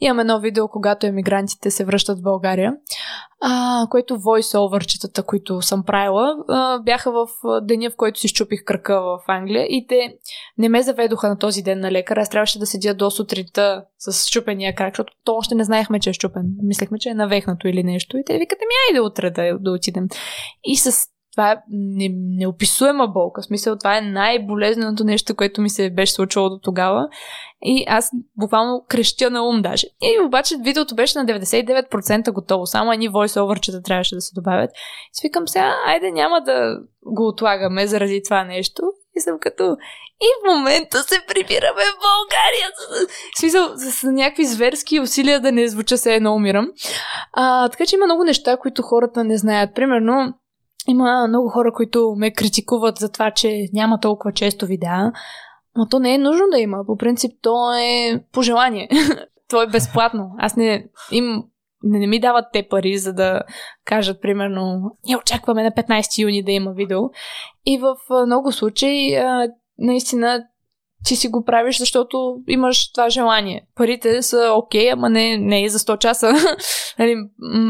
имам едно видео, когато емигрантите се връщат в България а, което войс-оверчетата, които съм правила, а, бяха в деня, в който си щупих кръка в Англия и те не ме заведоха на този ден на лекар. Аз трябваше да седя до сутринта с щупения крак, защото то още не знаехме, че е щупен. Мислехме, че е навехнато или нещо. И те викат, ми айде утре да, да отидем. И с това е не, неописуема болка. В смисъл, това е най-болезненото нещо, което ми се беше случило до тогава. И аз буквално крещя на ум даже. И обаче видеото беше на 99% готово. Само едни voice-overчета трябваше да се добавят. И свикам сега, айде няма да го отлагаме заради това нещо. И съм като... И в момента се прибираме в България. В смисъл, с някакви зверски усилия да не звуча се едно умирам. А, така че има много неща, които хората не знаят. Примерно, има много хора, които ме критикуват за това, че няма толкова често видеа. Но то не е нужно да има. По принцип, то е пожелание. то е безплатно. Аз не им не, не ми дават те пари, за да кажат, примерно, ние очакваме на 15 юни да има видео. И в много случаи, наистина, ти си го правиш, защото имаш това желание. Парите са окей, okay, ама не, не и за 100 часа. нали,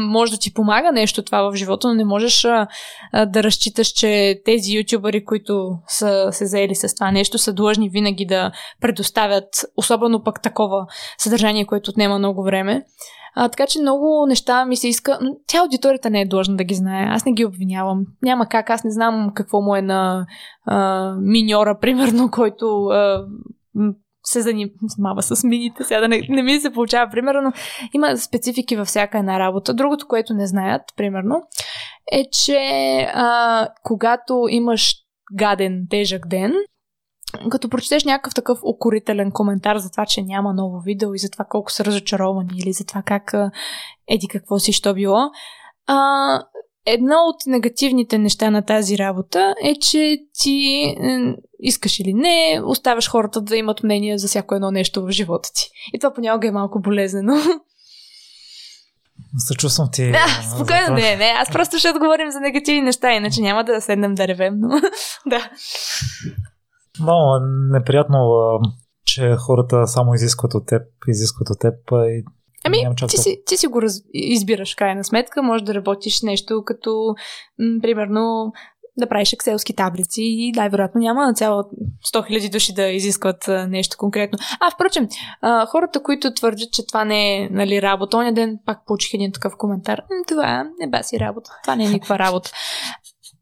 може да ти помага нещо това в живота, но не можеш а, а, да разчиташ, че тези ютубъри, които са се заели с това нещо, са длъжни винаги да предоставят, особено пък такова съдържание, което отнема много време. А, така че много неща ми се иска. Но тя аудиторията не е длъжна да ги знае. Аз не ги обвинявам. Няма как. Аз не знам какво му е на а, миньора, примерно, който а, се занимава с мините. Сега да не, не ми се получава, примерно, но има специфики във всяка една работа. Другото, което не знаят, примерно, е, че а, когато имаш гаден, тежък ден, като прочетеш някакъв такъв окорителен коментар за това, че няма ново видео и за това колко са разочаровани или за това как еди какво си, що било, а, едно от негативните неща на тази работа е, че ти искаш или не, оставяш хората да имат мнение за всяко едно нещо в живота ти. И това понякога е малко болезнено. Съчувствам ти. Да, спокойно, не, не. Аз просто ще отговорим за негативни неща, иначе няма да седнем да ревем, но да. Много неприятно, че хората само изискват от теб, изискват от теб и Ами, ти си, ти си го раз... избираш, крайна сметка. Може да работиш нещо като, м- примерно, да правиш екселски таблици и най-вероятно няма на цяло 100 000 души да изискват нещо конкретно. А, впрочем, хората, които твърдят, че това не е нали, работа, оня ден пак получих един такъв коментар. Това не баси работа. Това не е никаква работа.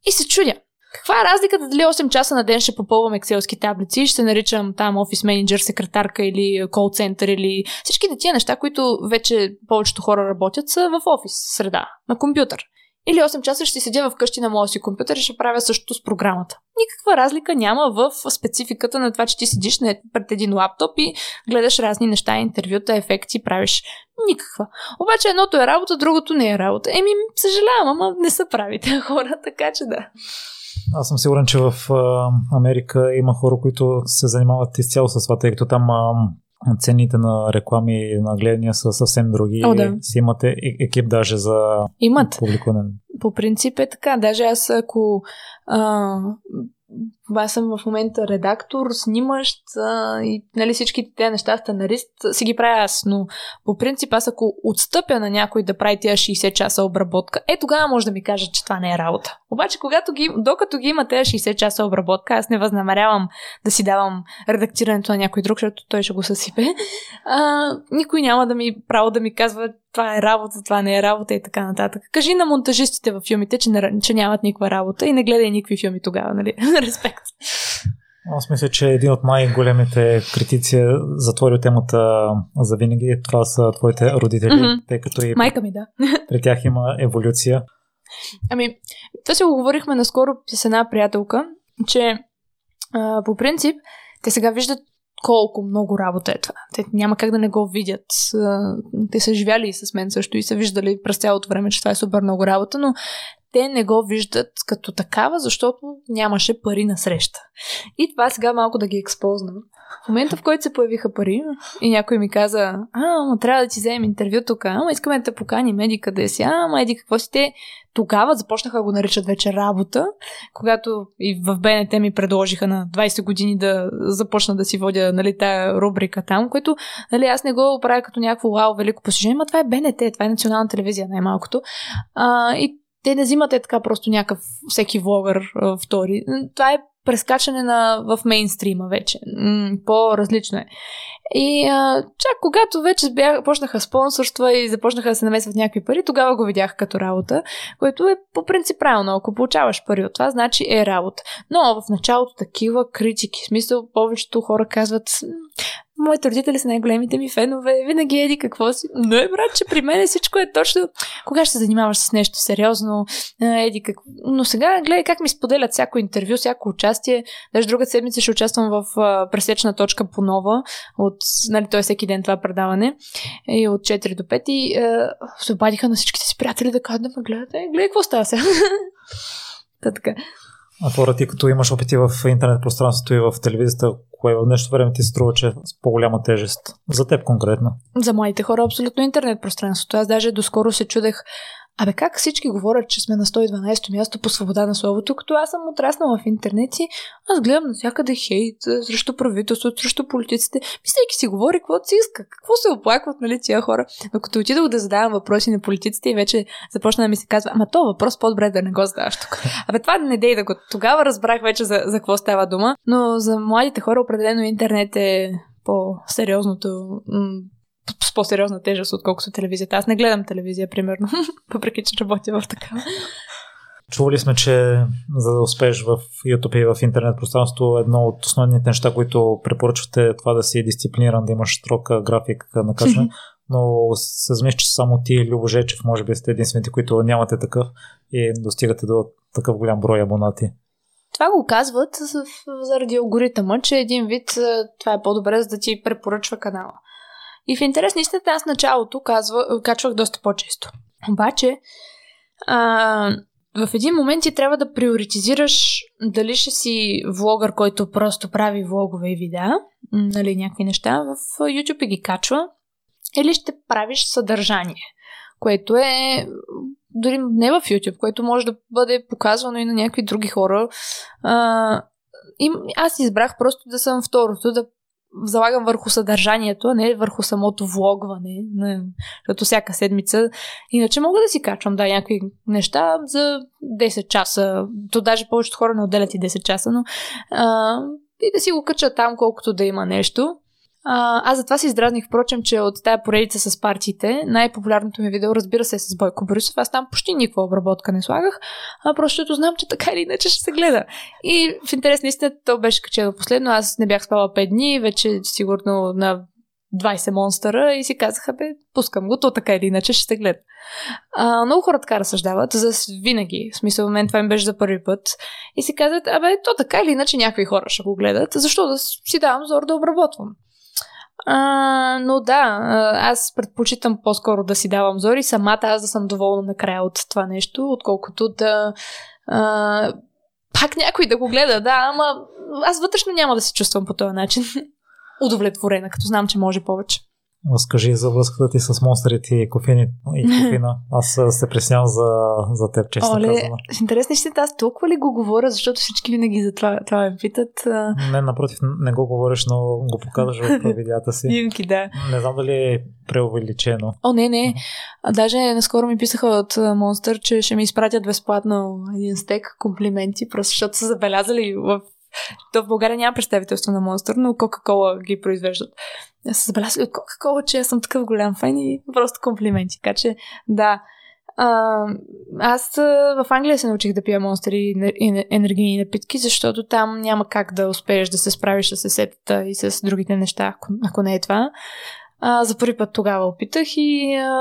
И се чудя. Каква е разликата дали 8 часа на ден ще попълвам екселски таблици ще наричам там офис менеджер, секретарка или кол център или всички тия неща, които вече повечето хора работят са в офис среда, на компютър. Или 8 часа ще седя вкъщи на моя си компютър и ще правя същото с програмата. Никаква разлика няма в спецификата на това, че ти седиш пред един лаптоп и гледаш разни неща, интервюта, ефекти, правиш никаква. Обаче едното е работа, другото не е работа. Еми, съжалявам, ама не са правите хора, така че да. Аз съм сигурен, че в Америка има хора, които се занимават изцяло с това, тъй като там цените на реклами и на гледания са съвсем други. О, да. Си имате екип даже за Имат. публикуване. По принцип е така. Даже аз ако а, аз съм в момента редактор, снимащ а, и нали, всички тези неща, сценарист, си ги правя аз, но по принцип аз ако отстъпя на някой да прави тези 60 часа обработка, е тогава може да ми каже, че това не е работа. Обаче, когато ги, докато ги има тези 60 часа обработка, аз не възнамерявам да си давам редактирането на някой друг, защото той ще го съсипе. А, никой няма да ми право да ми казва, това е работа, това не е работа и така нататък. Кажи на монтажистите във филмите, че, не, че нямат никаква работа и не гледай никакви филми тогава, нали? Респект. Аз мисля, че един от най-големите критици е затворил темата за винаги. Това са твоите родители, mm-hmm. тъй като и Майка ми, да. при тях има еволюция. Ами, това си го говорихме наскоро с една приятелка, че а, по принцип те сега виждат колко много работа е това. Те няма как да не го видят. Те са живяли и с мен също и са виждали през цялото време, че това е супер много работа, но те не го виждат като такава, защото нямаше пари на среща. И това сега малко да ги експознам. В момента, в който се появиха пари и някой ми каза, а, ама трябва да ти вземем интервю тук, ама искаме да те поканим, еди къде си, ама еди какво си те. Тогава започнаха да го наричат вече работа, когато и в БНТ ми предложиха на 20 години да започна да си водя нали, тая рубрика там, което нали, аз не го правя като някакво вау, велико постижение, но това е БНТ, това е национална телевизия най-малкото. А, и те не взимат е така просто някакъв всеки влогър втори. Това е прескачане на, в мейнстрима вече. По-различно е. И а, чак когато вече бях, почнаха спонсорства и започнаха да се намесват някакви пари, тогава го видях като работа, което е по принцип правилно. Ако получаваш пари от това, значи е работа. Но в началото такива критики, в смисъл повечето хора казват моите родители са най-големите ми фенове, винаги еди какво си. Но е, брат, че при мен всичко е точно. Кога ще се занимаваш с нещо сериозно? Еди какво. Но сега гледай как ми споделят всяко интервю, всяко участие. Даже друга седмица ще участвам в пресечна точка по нова. От, нали, той е всеки ден това предаване. И от 4 до 5. И е, се обадиха на всичките си приятели да кажат да ме гледат. Е, гледай какво става сега. Та така. А Фора, ти като имаш опити в интернет пространството и в телевизията, кое в днешно време ти се струва, че е с по-голяма тежест? За теб конкретно. За младите хора абсолютно интернет пространството. Аз даже доскоро се чудех Абе как всички говорят, че сме на 112-то място по свобода на словото, като аз съм отраснала в интернет и аз гледам навсякъде хейт срещу правителството, срещу политиците, мислейки си говори каквото си иска, какво се оплакват, нали, тия хора. Но като отидох да задавам въпроси на политиците и вече започна да ми се казва, ама то въпрос по-добре да не го задаваш тук. Абе това не дей да го. Тогава разбрах вече за, за какво става дума, но за младите хора определено интернет е по-сериозното с по-сериозна тежест, отколкото телевизията. Аз не гледам телевизия, примерно, въпреки че работя в такава. Чували сме, че за да успееш в YouTube и в интернет пространството, едно от основните неща, които препоръчвате е това да си дисциплиниран, да имаш строка график на качване, но се замисля, че само ти Любо Жечев може би сте единствените, които нямате такъв и достигате до такъв голям брой абонати. Това го казват заради алгоритъма, че един вид това е по-добре, за да ти препоръчва канала. И в интерес на истината аз началото казва, качвах доста по-често. Обаче, а, в един момент ти трябва да приоритизираш дали ще си влогър, който просто прави влогове и видеа, нали, някакви неща в YouTube и ги качва, или ще правиш съдържание, което е дори не в YouTube, което може да бъде показвано и на някакви други хора. А, и аз избрах просто да съм второто, да залагам върху съдържанието, а не върху самото влогване, не, защото всяка седмица. Иначе мога да си качвам, да, някакви неща за 10 часа. То даже повечето хора не отделят и 10 часа, но а, и да си го кача там, колкото да има нещо. А, аз затова се издразних, впрочем, че от тая поредица с партиите, най-популярното ми видео, разбира се, е с Бойко Борисов. Аз там почти никаква обработка не слагах, а просто знам, че така или иначе ще се гледа. И в интерес на истината, то беше качено последно. Аз не бях спала 5 дни, вече сигурно на 20 монстъра и си казаха, бе, пускам го, то така или иначе ще се гледа. А, много хора така разсъждават, за винаги. В смисъл, мен това им беше за първи път. И си казват, абе, то така или иначе някакви хора ще го гледат, защо да си давам зор да обработвам. А, но да, аз предпочитам по-скоро да си давам зори, самата аз да съм доволна накрая от това нещо, отколкото да а, пак някой да го гледа, да, ама аз вътрешно няма да се чувствам по този начин. Удовлетворена, като знам, че може повече. Разкажи за връзката ти с монстрите и кофини и кофина. Аз се преснявам за, за теб, честно Оле, казано. Интересно ще аз толкова ли го говоря, защото всички винаги за това, това ме питат. Не, напротив, не го говориш, но го показваш в видеята си. Снимки, да. Не знам дали е преувеличено. О, не, не. А даже наскоро ми писаха от Монстър, че ще ми изпратят безплатно един стек комплименти, просто защото са забелязали в то в България няма представителство на Монстър, но Кока-Кола ги произвеждат. Се забелязали от Кока-Кола, че аз съм такъв голям фен и просто комплименти. Така че, да. А, аз в Англия се научих да пия монстри и енергийни напитки, защото там няма как да успееш да се справиш с есетата и с другите неща, ако не е това. А, за първи път тогава опитах и а,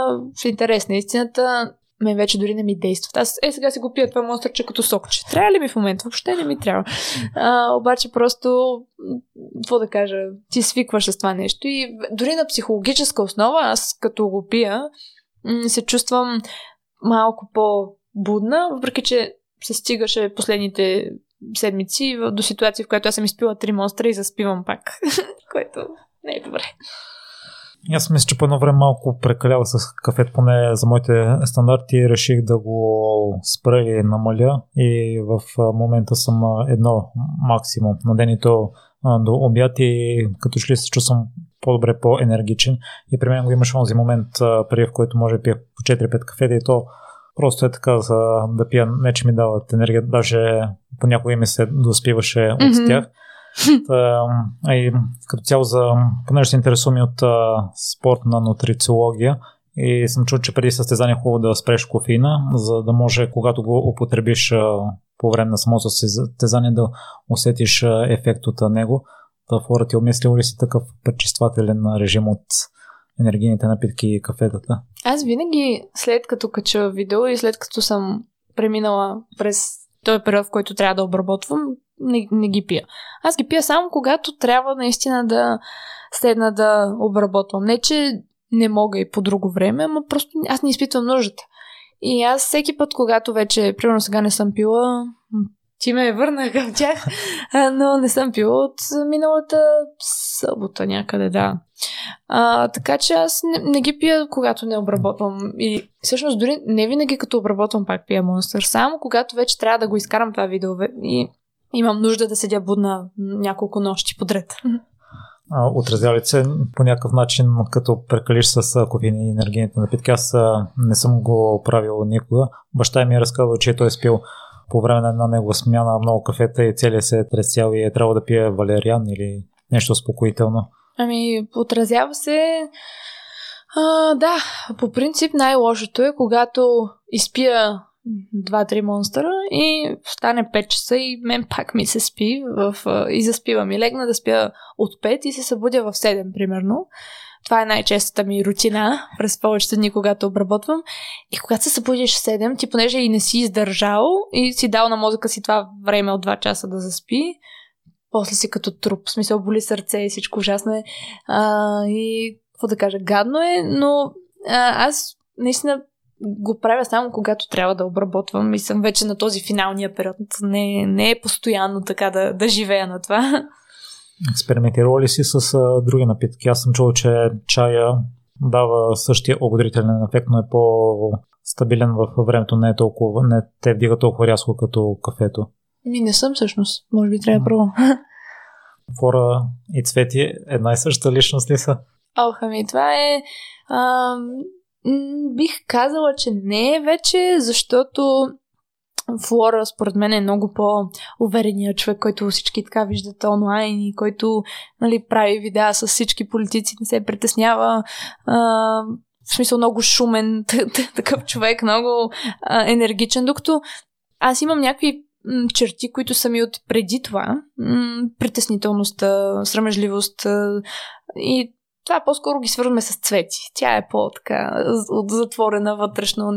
в интерес на истината мен вече дори не ми действат. Аз е, сега си го пия това монстърче като сокче. Трябва ли ми в момента? Въобще не ми трябва. А, обаче просто, какво да кажа, ти свикваш с това нещо и дори на психологическа основа, аз като го пия, се чувствам малко по-будна, въпреки че се стигаше последните седмици до ситуация, в която аз съм изпила три монстра и заспивам пак, което не е добре. Аз мисля, че по едно време малко прекалява с кафето, поне за моите стандарти. Реших да го спра или намаля и в момента съм едно максимум на ден и то до обяд и като че ли се чувствам по-добре, по-енергичен. И при мен го имаше този момент, преди в който може да пия по 4-5 кафета и то просто е така за да пия, не че ми дават енергия, даже понякога ми се доспиваше от mm-hmm. тях. Та, и като цяло, за, понеже се интересувам и от а, спортна нутрициология, и съм чул, че преди състезание е хубаво да спреш кофеина, за да може, когато го употребиш а, по време на самото състезание, да усетиш а, ефект от него. Та фора ти обмислил ли си такъв пречиствателен режим от енергийните напитки и кафетата? Аз винаги, след като кача видео и след като съм преминала през този период, в който трябва да обработвам, не, не ги пия. Аз ги пия само когато трябва наистина да седна да обработвам. Не, че не мога и по друго време, ама просто аз не изпитвам нуждата. И аз всеки път, когато вече, примерно сега не съм пила ти ме върна към тях, но не съм пила от миналата събота някъде, да. А, така че аз не, не ги пия, когато не обработвам. И всъщност дори не винаги като обработвам пак пия монстър. Само когато вече трябва да го изкарам това видео и имам нужда да седя будна няколко нощи подред. Отразява ли се по някакъв начин, като прекалиш с кофеин и енергийните напитки? Аз не съм го правил никога. Баща ми е разказал, че той е спил по време на една негова смяна много кафета и целият се е тресял и е трябвало да пие валериан или нещо успокоително. Ами, отразява се. А, да, по принцип най-лошото е, когато изпия два-три монстъра и стане 5 часа и мен пак ми се спи в, и заспива ми. Легна да спя от 5 и се събудя в 7 примерно. Това е най-честата ми рутина през повечето дни, когато обработвам. И когато се събудиш 7, ти понеже и не си издържал и си дал на мозъка си това време от 2 часа да заспи, после си като труп. В смисъл боли сърце и всичко ужасно е. А, и какво да кажа, гадно е, но а, аз наистина го правя само когато трябва да обработвам и съм вече на този финалния период. Не, не е постоянно така да, да живея на това. Експериментирала ли си с а, други напитки? Аз съм чул, че чая дава същия ободрителен ефект, но е по-стабилен в времето, не е толкова, не те вдига толкова рязко като кафето. Ми не съм всъщност. Може би трябва да пробвам. Фора и Цвети една и съща личност ли са? Ох, ами това е... А, бих казала, че не е вече, защото Флора, според мен, е много по-уверения човек, който всички така виждат онлайн и който нали, прави видеа с всички политици, не се притеснява. А, в смисъл много шумен такъв човек, много а, енергичен, докато аз имам някакви черти, които са ми от преди това. Притеснителността, срамежливост и това по-скоро ги свързваме с цвети. Тя е по-така затворена вътрешно.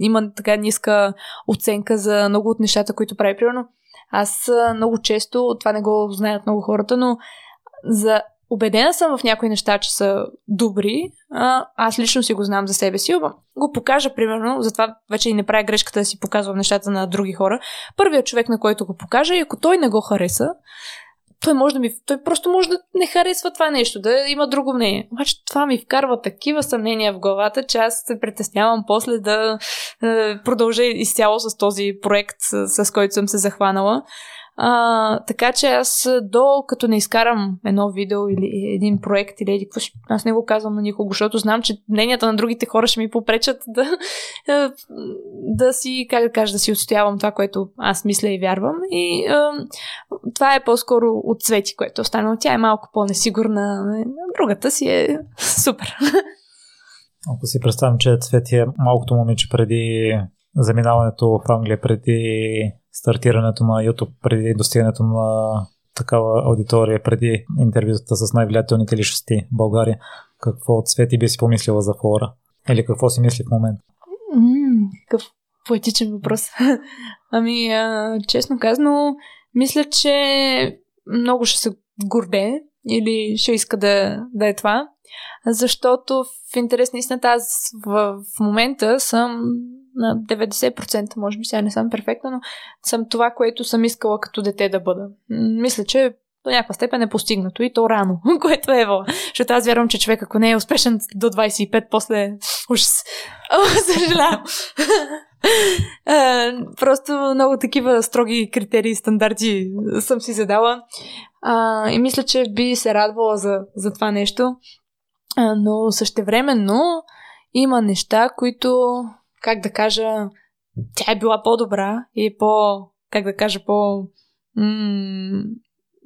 Има така ниска оценка за много от нещата, които прави. Примерно, аз много често, това не го знаят много хората, но за убедена съм в някои неща, че са добри. А, аз лично си го знам за себе си. Го покажа, примерно, затова вече и не правя грешката да си показвам нещата на други хора. Първият човек, на който го покажа, и ако той не го хареса, той може да ми. Той просто може да не харесва това нещо, да има друго мнение. Обаче това ми вкарва такива съмнения в главата, че аз се притеснявам после да е, продължа изцяло с този проект, с, с който съм се захванала. А, така че аз до като не изкарам едно видео или един проект или какво, аз не го казвам на никого, защото знам, че мненията на другите хора ще ми попречат да, да си, как да кажа, да си отстоявам това, което аз мисля и вярвам. И а, това е по-скоро от Цвети, което е останало. Тя е малко по-несигурна. Другата си е супер. Ако си представям, че Цвети е малкото момиче преди заминаването в Англия, преди стартирането на YouTube, преди достигането на такава аудитория, преди интервюта с най-влиятелните личности в България, какво цвети би си помислила за фора? Или какво си мисли в момента? Какъв поетичен въпрос. ами, а, честно казано, мисля, че много ще се горде или ще иска да, да е това, защото в интерес на истината аз в, в момента съм на 90%, може би сега не съм перфектна, но съм това, което съм искала като дете да бъда. Мисля, че до някаква степен е постигнато и то рано, което е ево. Защото аз вярвам, че човек, ако не е успешен до 25, после ужас. Съжалявам. просто много такива строги критерии и стандарти съм си задала. И мисля, че би се радвала за, за това нещо. А, но същевременно има неща, които как да кажа, тя е била по-добра и по, как да кажа, по м-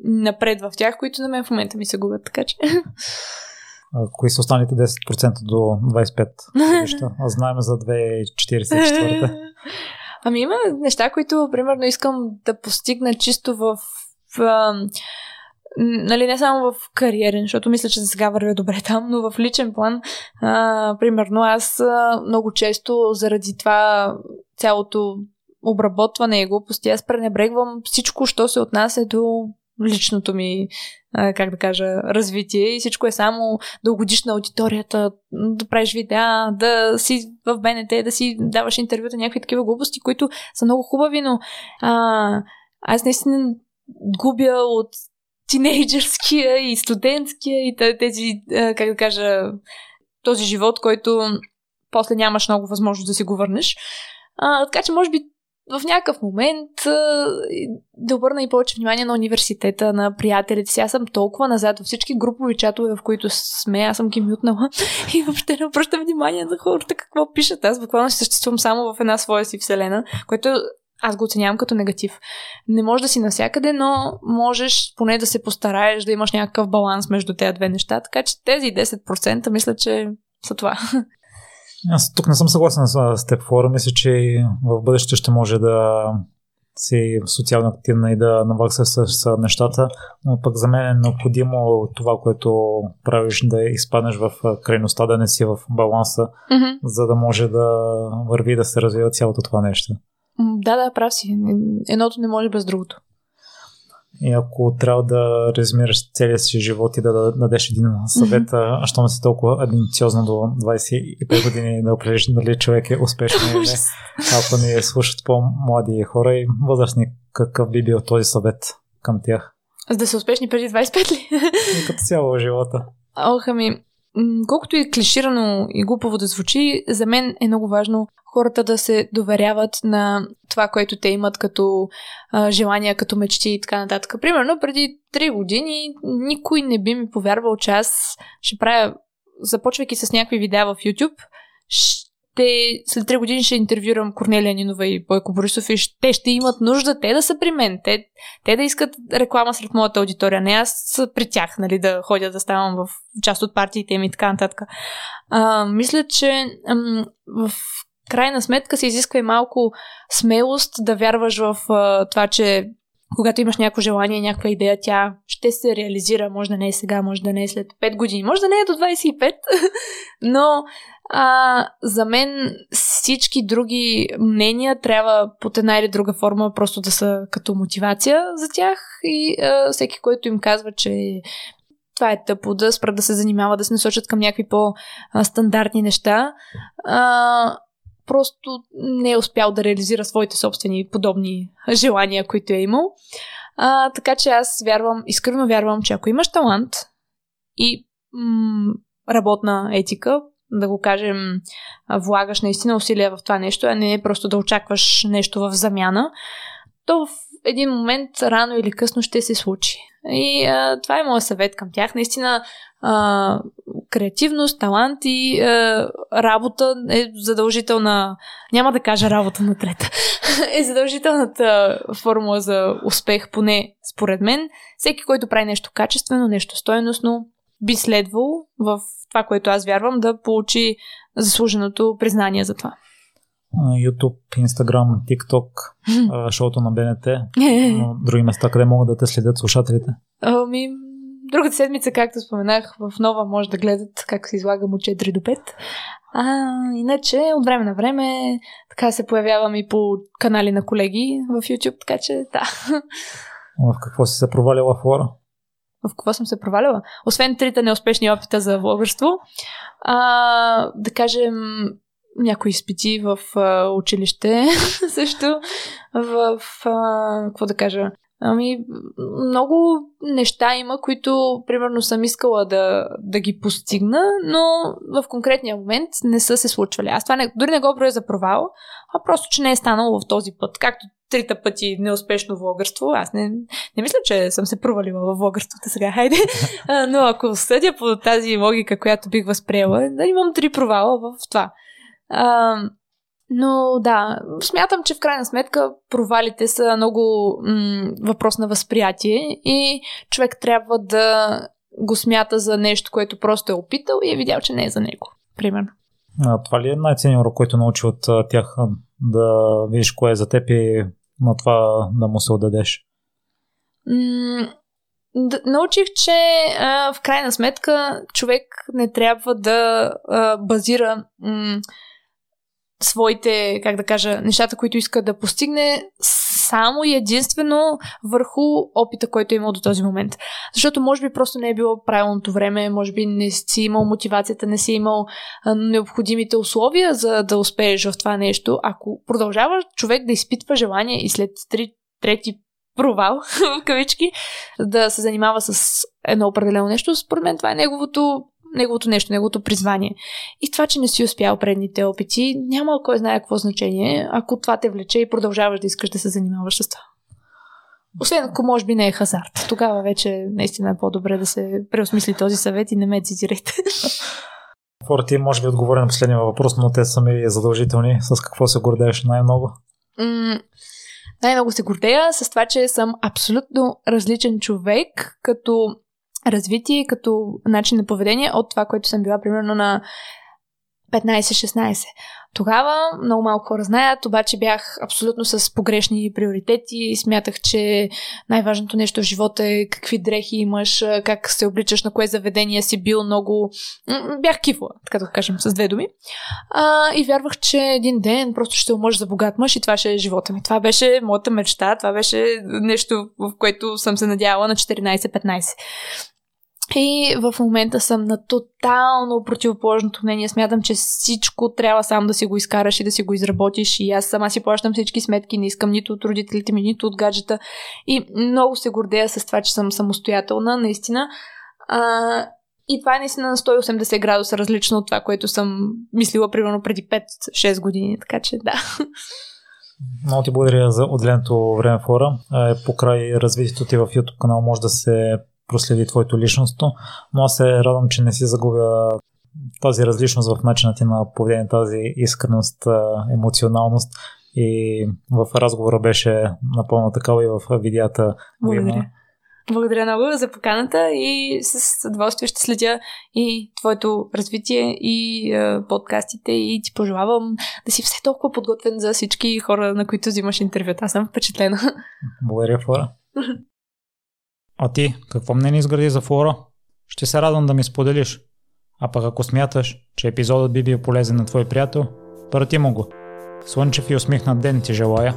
напред в тях, които на мен в момента ми се губят, така че... А, кои са останалите 10% до 25 годища? А знаем за 2,44. Ами има неща, които, примерно, искам да постигна чисто в, в нали, не само в кариерен, защото мисля, че за сега вървя добре там, но в личен план, а, примерно, аз много често заради това цялото обработване и глупости, аз пренебрегвам всичко, що се отнася до личното ми, а, как да кажа, развитие. И всичко е само да угодиш на аудиторията, да правиш видеа, да си в БНТ, да си даваш интервюта, някакви такива глупости, които са много хубави, но а, аз наистина губя от тинейджърския и студентския и тези, как да кажа, този живот, който после нямаш много възможност да си го върнеш. А, така че, може би, в някакъв момент да обърна и повече внимание на университета, на приятелите си. Аз съм толкова назад във всички групови чатове, в които сме, аз съм ги мютнала и въобще не обръщам внимание на хората какво пишат. Аз буквално съществувам само в една своя си вселена, което аз го оценявам като негатив. Не може да си навсякъде, но можеш поне да се постараеш да имаш някакъв баланс между тези две неща. Така че тези 10% мисля, че са това. Аз тук не съм съгласен с теб, Флора. Мисля, че в бъдеще ще може да си социално активна и да навакса с, с нещата, но пък за мен е необходимо това, което правиш да изпаднеш в крайността, да не си в баланса, mm-hmm. за да може да върви да се развива цялото това нещо. Да, да, прав си. Едното не може без другото. И ако трябва да резюмираш целия си живот и да дадеш един съвет, mm-hmm. а що не си толкова амбициозно до 25 години да определиш дали човек е успешен или не, ако не слушат по-млади хора и възрастни, какъв би бил този съвет към тях? За да са успешни преди 25 ли? И като цяло живота. Ох, ами, колкото и клиширано и глупаво да звучи, за мен е много важно хората да се доверяват на това, което те имат като а, желания, като мечти и така нататък. Примерно, преди 3 години никой не би ми повярвал, че аз ще правя, започвайки с някакви видеа в YouTube, ще, след 3 години ще интервюрам Корнелия Нинова и Бойко Борисов и те ще имат нужда те да са при мен, те, те да искат реклама сред моята аудитория, не аз при тях, нали, да ходя да ставам в част от партиите им и така нататък. А, мисля, че ам, в крайна сметка се изисква и малко смелост да вярваш в а, това, че когато имаш някакво желание, някаква идея, тя ще се реализира. Може да не е сега, може да не е след 5 години, може да не е до 25, но а, за мен всички други мнения трябва под една или друга форма просто да са като мотивация за тях и а, всеки, който им казва, че това е тъпо, да спрат да се занимава, да се насочат към някакви по-стандартни неща. А, просто не е успял да реализира своите собствени подобни желания, които е имал. А, така че аз вярвам, искрено вярвам, че ако имаш талант и м- работна етика, да го кажем, влагаш наистина усилия в това нещо, а не просто да очакваш нещо в замяна, то един момент, рано или късно, ще се случи. И а, това е моят съвет към тях. Наистина, а, креативност, талант и а, работа е задължителна. Няма да кажа работа на трета. е задължителната формула за успех, поне според мен. Всеки, който прави нещо качествено, нещо стойностно, би следвало в това, което аз вярвам, да получи заслуженото признание за това. YouTube, Instagram, TikTok, шоуто на БНТ, други места, къде могат да те следят слушателите? Ами, другата седмица, както споменах, в нова може да гледат как се излагам от 4 до 5. А, иначе, от време на време, така се появявам и по канали на колеги в YouTube, така че да. В какво си се провалила Флора? В какво съм се провалила? Освен трите неуспешни опита за влогърство, а, да кажем, някои изпити в а, училище също. В, а, какво да кажа, Ами, много неща има, които, примерно, съм искала да, да ги постигна, но в конкретния момент не са се случвали. Аз това не, дори не го броя за провал, а просто, че не е станало в този път. Както трите пъти неуспешно влогърство, аз не, не мисля, че съм се провалила в влогърството сега, хайде. но ако съдя по тази логика, която бих възприела, да имам три провала в това. А, но да, смятам, че в крайна сметка провалите са много м- въпрос на възприятие и човек трябва да го смята за нещо, което просто е опитал и е видял, че не е за него. Примерно. А, това ли е най-ценният урок, който научи от тях да видиш кое е за теб и на това да му се отдадеш? М- да, научих, че а, в крайна сметка човек не трябва да а, базира м- своите, как да кажа, нещата, които иска да постигне само и единствено върху опита, който е имал до този момент. Защото може би просто не е било правилното време, може би не си имал мотивацията, не си имал необходимите условия за да успееш в това нещо. Ако продължава човек да изпитва желание и след 3, трети провал, в кавички, да се занимава с едно определено нещо, според мен това е неговото неговото нещо, неговото призвание. И това, че не си успял предните опити, няма кой знае какво значение, ако това те влече и продължаваш да искаш да се занимаваш с това. Освен ако може би не е хазарт. Тогава вече наистина е по-добре да се преосмисли този съвет и не ме цитирайте. Ти може би отговори на последния въпрос, но те са ми задължителни. С какво се гордееш най-много? М- най-много се гордея с това, че съм абсолютно различен човек, като развитие, като начин на поведение от това, което съм била примерно на 15-16. Тогава много малко хора знаят, обаче бях абсолютно с погрешни приоритети. Смятах, че най-важното нещо в живота е какви дрехи имаш, как се обличаш, на кое заведение си бил много... Бях кифла, така да кажем, с две думи. А, и вярвах, че един ден просто ще умъж за богат мъж и това ще е живота ми. Това беше моята мечта, това беше нещо, в което съм се надявала на 14-15. И в момента съм на тотално противоположното мнение. Смятам, че всичко трябва сам да си го изкараш и да си го изработиш. И аз сама си плащам всички сметки. Не искам нито от родителите ми, нито от гаджета. И много се гордея с това, че съм самостоятелна, наистина. А, и това е наистина на 180 градуса различно от това, което съм мислила примерно преди 5-6 години. Така че да. Много ти благодаря за отделеното време, Фора. Е, покрай развитието ти в YouTube канал може да се проследи твоето личностно, но аз се радвам, че не си загубя тази различност в начина ти на поведение, тази искреност, емоционалност и в разговора беше напълно такава и в видеята. Благодаря. Благодаря много за поканата и с удоволствие ще следя и твоето развитие и е, подкастите и ти пожелавам да си все толкова подготвен за всички хора, на които взимаш интервюта. Аз съм впечатлена. Благодаря, Флора. А ти, какво мнение изгради за флора? Ще се радвам да ми споделиш. А пък ако смяташ, че епизодът би бил полезен на твой приятел, прати му го. Слънчев и усмихнат ден ти желая.